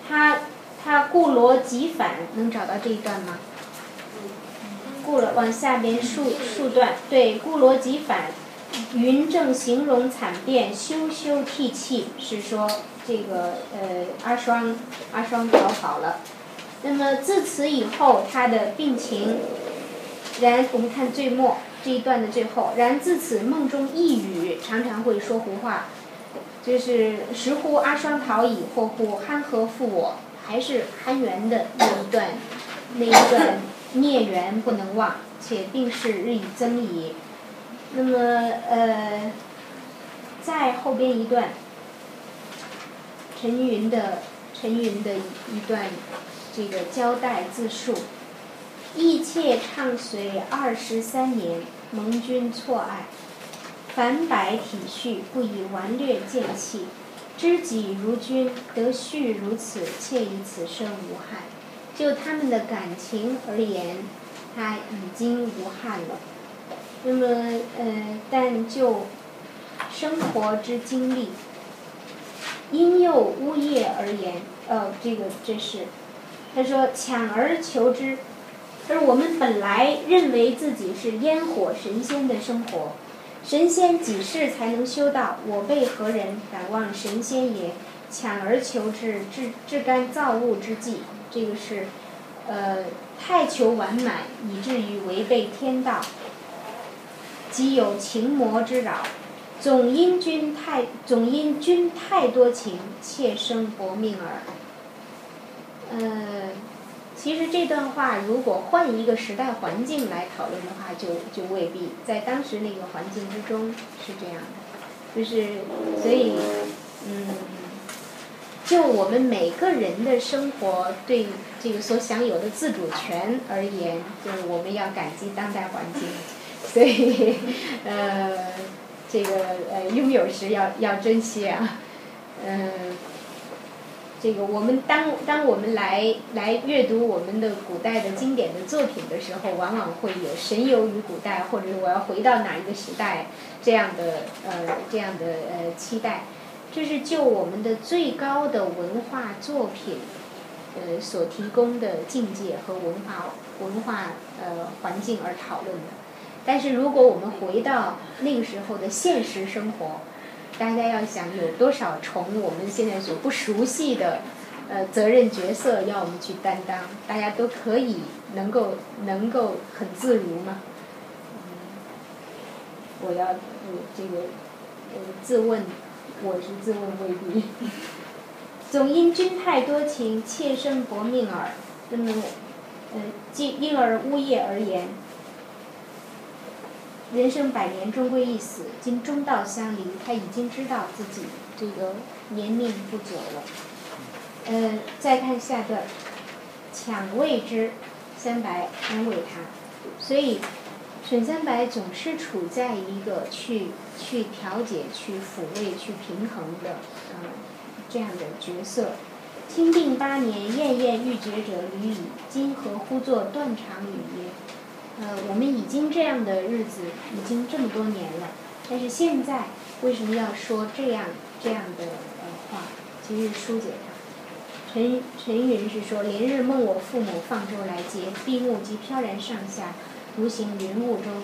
他他顾罗即反，能找到这一段吗？顾罗往下边数数段，对，顾罗即反。云正形容惨变，羞羞涕泣，是说这个呃阿双阿双逃跑了。那么自此以后，他的病情，然我们看最末这一段的最后，然自此梦中呓语，常常会说胡话，就是时呼阿双逃矣，或呼憨何负我，还是憨元的那一段那一段孽缘不能忘，且病势日益增矣。那么呃，在后边一段，陈云的陈云的一一段这个交代自述，义妾畅随二十三年，蒙君错爱，凡百体恤，不以顽劣见弃，知己如君，得婿如此，妾以此生无憾。就他们的感情而言，他已经无憾了。那么，呃，但就生活之经历，婴幼呜咽而言，呃，这个这是，他说抢而求之，而我们本来认为自己是烟火神仙的生活，神仙几世才能修道？我辈何人敢望神仙也？抢而求之，至至干造物之际，这个是，呃，太求完满，以至于违背天道。即有情魔之扰，总因君太总因君太多情，妾生薄命耳。呃，其实这段话如果换一个时代环境来讨论的话，就就未必在当时那个环境之中是这样的，就是所以嗯，就我们每个人的生活对这个所享有的自主权而言，就是我们要感激当代环境。所以，呃，这个呃，拥有时要要珍惜啊，嗯，这个我们当当我们来来阅读我们的古代的经典的作品的时候，往往会有神游于古代，或者我要回到哪一个时代这样的呃这样的呃期待，这是就我们的最高的文化作品呃所提供的境界和文化文化呃环境而讨论的。但是如果我们回到那个时候的现实生活，大家要想有多少重我们现在所不熟悉的呃责任角色要我们去担当，大家都可以能够能够很自如吗？我要我这个呃自问，我是自问未必。总因君太多情，妾身薄命耳。那么呃，因因而呜咽而言。人生百年，终归一死。今中道相离，他已经知道自己这个年命不久了。呃，再看下段，抢位之，三白安慰他。所以，沈三白总是处在一个去去调节、去抚慰、去平衡的呃这样的角色。清定八年，燕燕欲绝者屡矣，今何忽作断肠语耶？呃，我们已经这样的日子已经这么多年了，但是现在为什么要说这样这样的呃话？其实疏解他。陈陈云是说：“连日梦我父母放舟来接，闭目即飘然上下，独行云雾中，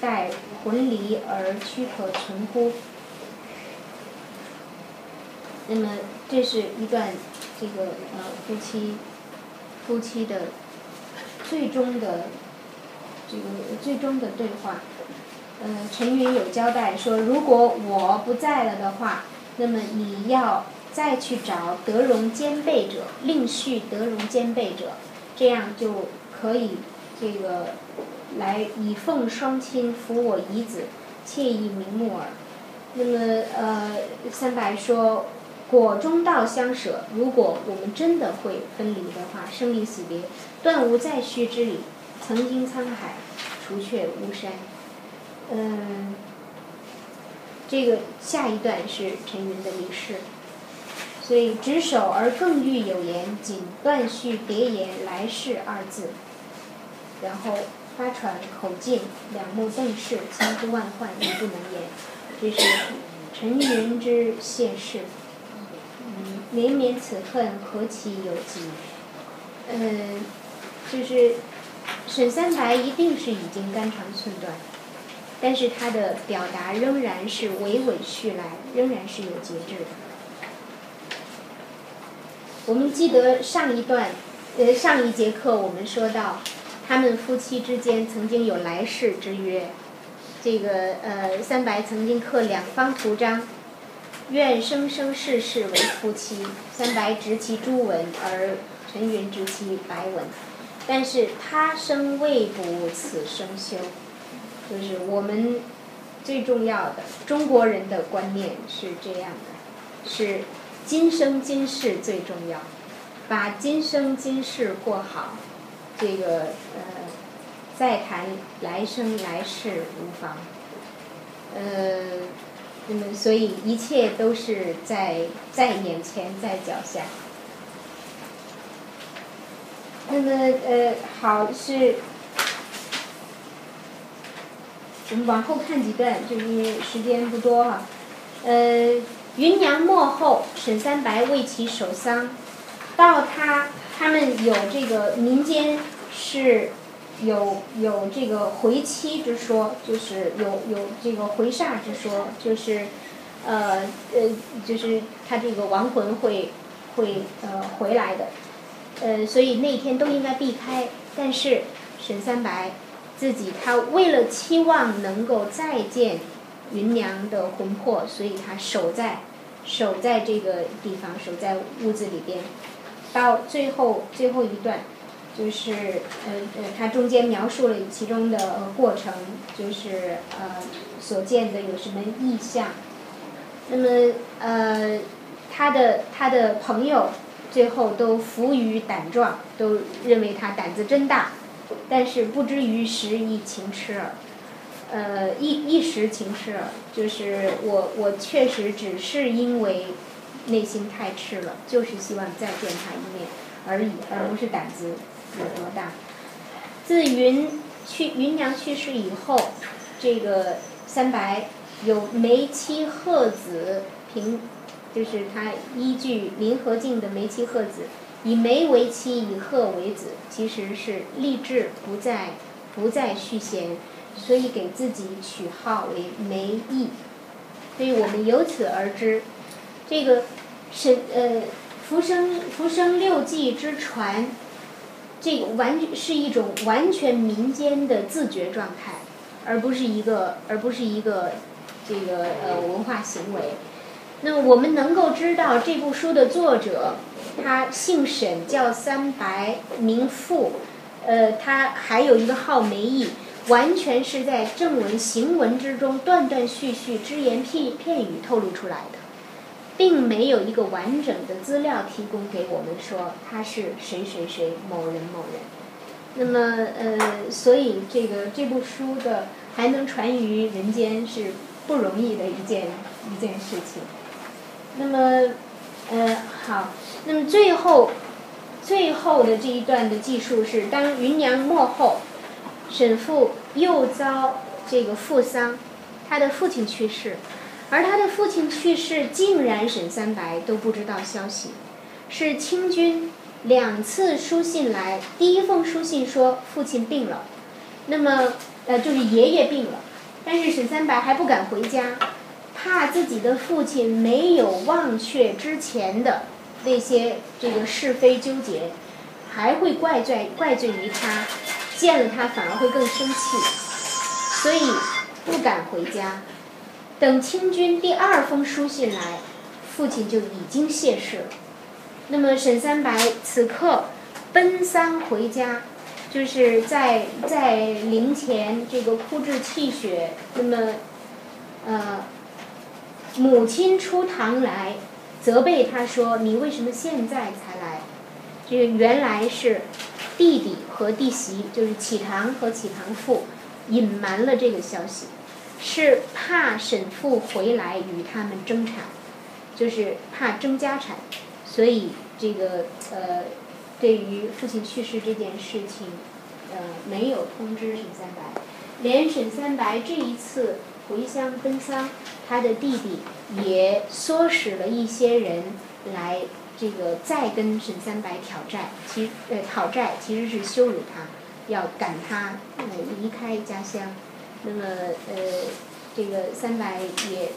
待魂离而躯可存乎？”那么这是一段这个呃夫妻夫妻的最终的这个最终的对话。呃，陈云有交代说，如果我不在了的话，那么你要再去找德容兼备者，另续德容兼备者，这样就可以这个来以奉双亲抚我遗子，妾意瞑目耳。那么呃，三白说，果中道相舍，如果我们真的会分离的话，生离死别，断无再续之理。曾经沧海，除却巫山。嗯，这个下一段是陈云的离世，所以执手而更欲有言，仅断续别言来世二字，然后发喘口径，两目瞪视，千呼万唤亦不能言。这是陈云之谢世。嗯，绵绵此恨何其有极？嗯，就是沈三白一定是已经肝肠寸断。但是他的表达仍然是娓娓续来，仍然是有节制的。我们记得上一段，呃，上一节课我们说到，他们夫妻之间曾经有来世之约。这个呃，三白曾经刻两方图章，愿生生世世为夫妻。三白执其朱文，而陈云执其白文。但是他生未卜此生休。就是我们最重要的中国人的观念是这样的，是今生今世最重要，把今生今世过好，这个呃，再谈来生来世无妨。呃，那么所以一切都是在在眼前，在脚下。那么呃，好是。我们往后看几段，就因为时间不多哈。呃，芸娘末后，沈三白为其守丧，到他他们有这个民间是有有这个回妻之说，就是有有这个回煞之说，就是呃呃，就是他这个亡魂会会呃回来的，呃，所以那天都应该避开。但是沈三白。自己，他为了期望能够再见芸娘的魂魄，所以他守在守在这个地方，守在屋子里边。到最后最后一段，就是呃呃，他中间描述了其中的过程，就是呃所见的有什么异象。那么呃，他的他的朋友最后都服于胆壮，都认为他胆子真大。但是不知于时亦情痴耳，呃，一一时情痴耳，就是我我确实只是因为内心太痴了，就是希望再见他一面而已，而不是胆子有多大。自云去云娘去世以后，这个三白有梅妻鹤子平，就是他依据林和靖的梅妻鹤子。以梅为妻，以鹤为子，其实是立志不再不再续弦，所以给自己取号为梅毅。所以我们由此而知，这个是呃浮生浮生六记之传，这个完是一种完全民间的自觉状态，而不是一个而不是一个这个呃文化行为。那我们能够知道这部书的作者。他姓沈，叫三白，名富，呃，他还有一个号梅毅，完全是在正文行文之中断断续续、只言片片语透露出来的，并没有一个完整的资料提供给我们说他是谁谁谁某人某人。那么，呃，所以这个这部书的还能传于人间是不容易的一件一件事情。那么，呃，好。那么最后，最后的这一段的记述是：当芸娘末后，沈父又遭这个父丧，他的父亲去世，而他的父亲去世，竟然沈三白都不知道消息。是清军两次书信来，第一封书信说父亲病了，那么呃就是爷爷病了，但是沈三白还不敢回家，怕自己的父亲没有忘却之前的那些这个是非纠结，还会怪罪怪罪于他，见了他反而会更生气，所以不敢回家。等清军第二封书信来，父亲就已经谢世了。那么沈三白此刻奔丧回家，就是在在灵前这个哭至泣血。那么，呃，母亲出堂来责备他说：“你为什么现在才来？”这个原来是弟弟和弟媳，就是启堂和启堂父隐瞒了这个消息。是怕沈父回来与他们争产，就是怕争家产，所以这个呃，对于父亲去世这件事情，呃，没有通知沈三白，连沈三白这一次回乡奔丧，他的弟弟也唆使了一些人来这个再跟沈三白挑债，其呃讨债其实是羞辱他，要赶他呃离开家乡。那么，呃，这个三白也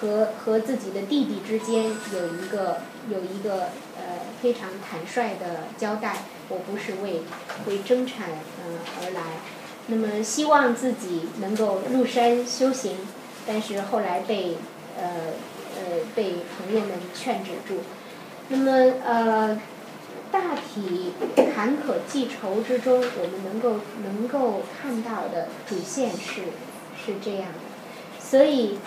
和和自己的弟弟之间有一个有一个呃非常坦率的交代，我不是为为争产呃而来，那么希望自己能够入山修行，但是后来被呃呃被朋友们劝止住，那么呃。大体坎坷记仇之中，我们能够能够看到的主线是是这样的，所以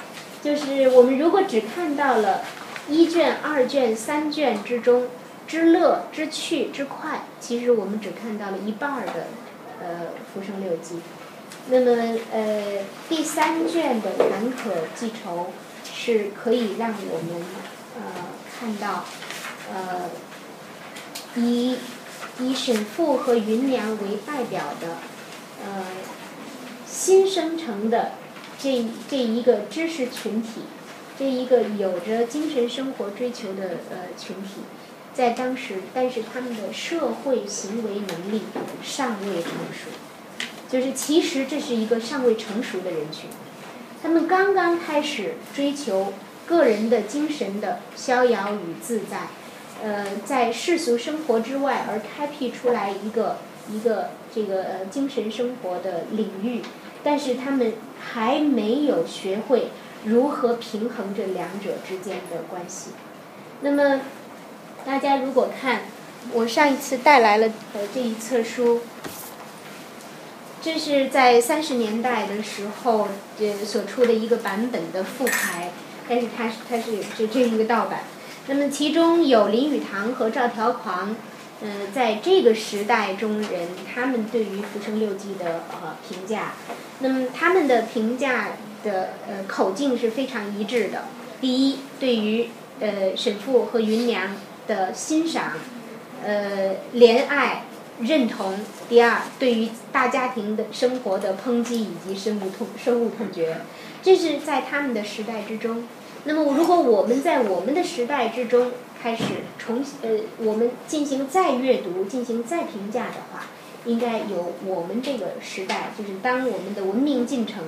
就是我们如果只看到了一卷、二卷、三卷之中之乐、之趣、之快，其实我们只看到了一半儿的呃《浮生六记》。那么呃第三卷的坎坷记仇是可以让我们呃看到呃。以以沈复和芸娘为代表的，呃，新生成的这这一个知识群体，这一个有着精神生活追求的呃群体，在当时，但是他们的社会行为能力尚未成熟，就是其实这是一个尚未成熟的人群，他们刚刚开始追求个人的精神的逍遥与自在。呃，在世俗生活之外而开辟出来一个一个这个呃精神生活的领域，但是他们还没有学会如何平衡这两者之间的关系。那么，大家如果看我上一次带来了呃这一册书，这是在三十年代的时候呃所出的一个版本的复排，但是它是它是这这一个盗版。那么其中有林语堂和赵条狂，嗯，在这个时代中人，他们对于《浮生六记》的呃评价，那么他们的评价的呃口径是非常一致的。第一，对于呃沈复和芸娘的欣赏，呃怜爱认同；第二，对于大家庭的生活的抨击以及深恶痛深恶痛绝，这是在他们的时代之中。那么，如果我们在我们的时代之中开始重呃，我们进行再阅读、进行再评价的话，应该有我们这个时代，就是当我们的文明进程、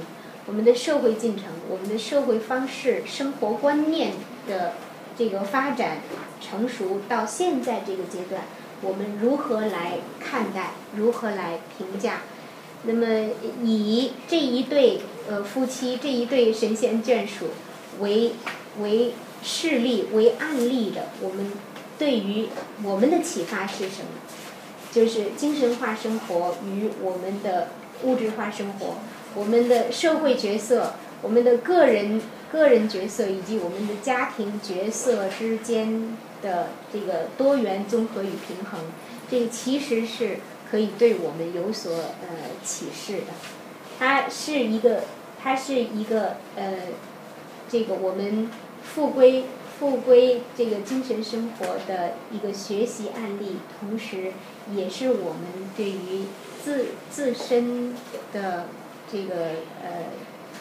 我们的社会进程、我们的社会方式、生活观念的这个发展成熟到现在这个阶段，我们如何来看待、如何来评价？那么，以这一对呃夫妻、这一对神仙眷属。为为事例为案例的，我们对于我们的启发是什么？就是精神化生活与我们的物质化生活，我们的社会角色，我们的个人个人角色以及我们的家庭角色之间的这个多元综合与平衡，这个其实是可以对我们有所呃启示的。它是一个，它是一个呃。这个我们复归复归这个精神生活的一个学习案例，同时也是我们对于自自身的这个呃，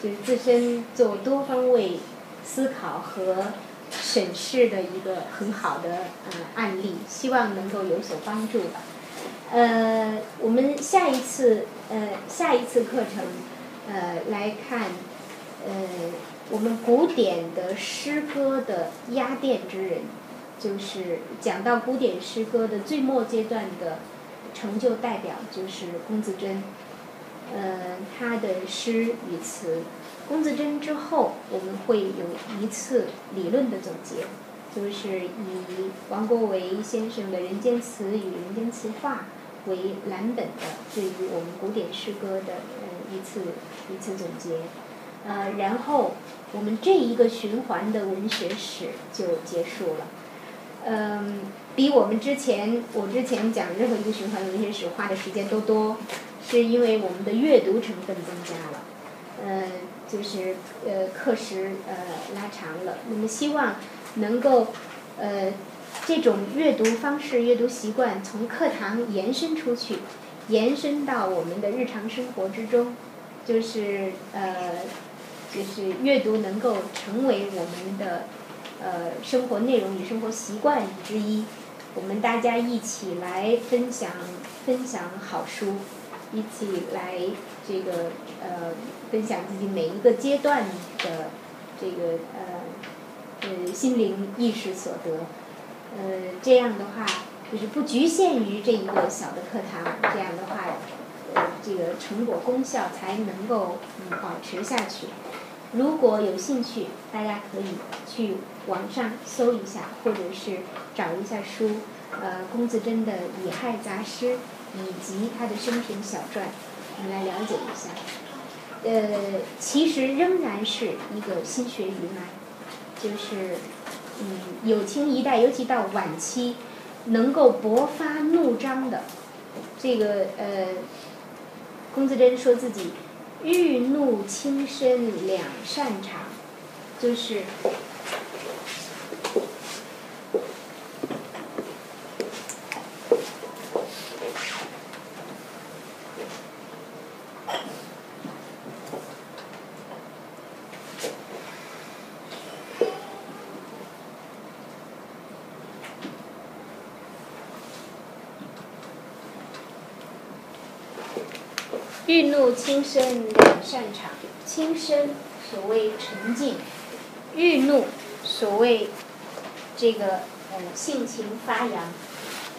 就是自身做多方位思考和审视的一个很好的呃案例，希望能够有所帮助吧。呃，我们下一次呃下一次课程呃来看呃我们古典的诗歌的压电之人，就是讲到古典诗歌的最末阶段的成就代表，就是龚自珍。呃，他的诗与词，龚自珍之后，我们会有一次理论的总结，就是以王国维先生的《人间词与人间词话》为蓝本的，对于我们古典诗歌的呃一次一次总结。呃，然后我们这一个循环的文学史就结束了。嗯，比我们之前我之前讲任何一个循环的文学史花的时间都多。是因为我们的阅读成分增加了，嗯，就是呃课时呃拉长了。那么希望能够呃这种阅读方式、阅读习惯从课堂延伸出去，延伸到我们的日常生活之中，就是呃就是阅读能够成为我们的呃生活内容与生活习惯之一。我们大家一起来分享分享好书。一起来这个呃分享自己每一个阶段的这个呃呃心灵意识所得，呃这样的话就是不局限于这一个小的课堂，这样的话呃这个成果功效才能够嗯保持下去。如果有兴趣，大家可以去网上搜一下，或者是找一下书，呃龚自珍的《乙亥杂诗》。以及他的生平小传，我们来了解一下。呃，其实仍然是一个心学余脉，就是嗯，有清一代，尤其到晚期，能够勃发怒张的这个呃，龚自珍说自己欲怒轻身两擅长，就是。欲怒轻身两擅长，轻身所谓沉静，欲怒所谓这个呃性情发扬。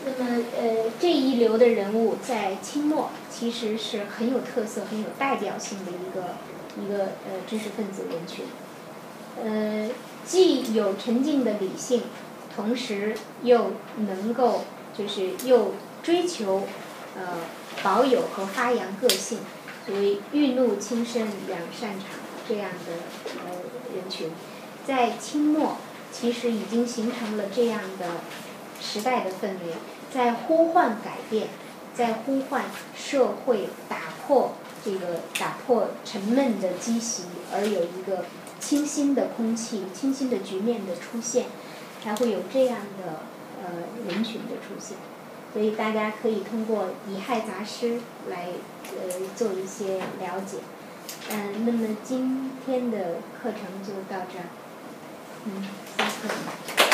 那么呃这一流的人物在清末其实是很有特色、很有代表性的一个一个呃知识分子人群。呃，既有沉静的理性，同时又能够就是又追求呃。保有和发扬个性，所谓欲怒轻身两擅长这样的呃人群，在清末其实已经形成了这样的时代的氛围，在呼唤改变，在呼唤社会打破这个打破沉闷的积习，而有一个清新的空气、清新的局面的出现，才会有这样的呃人群的出现。所以大家可以通过《乙亥杂诗》来呃做一些了解，嗯，那么今天的课程就到这儿，嗯。下课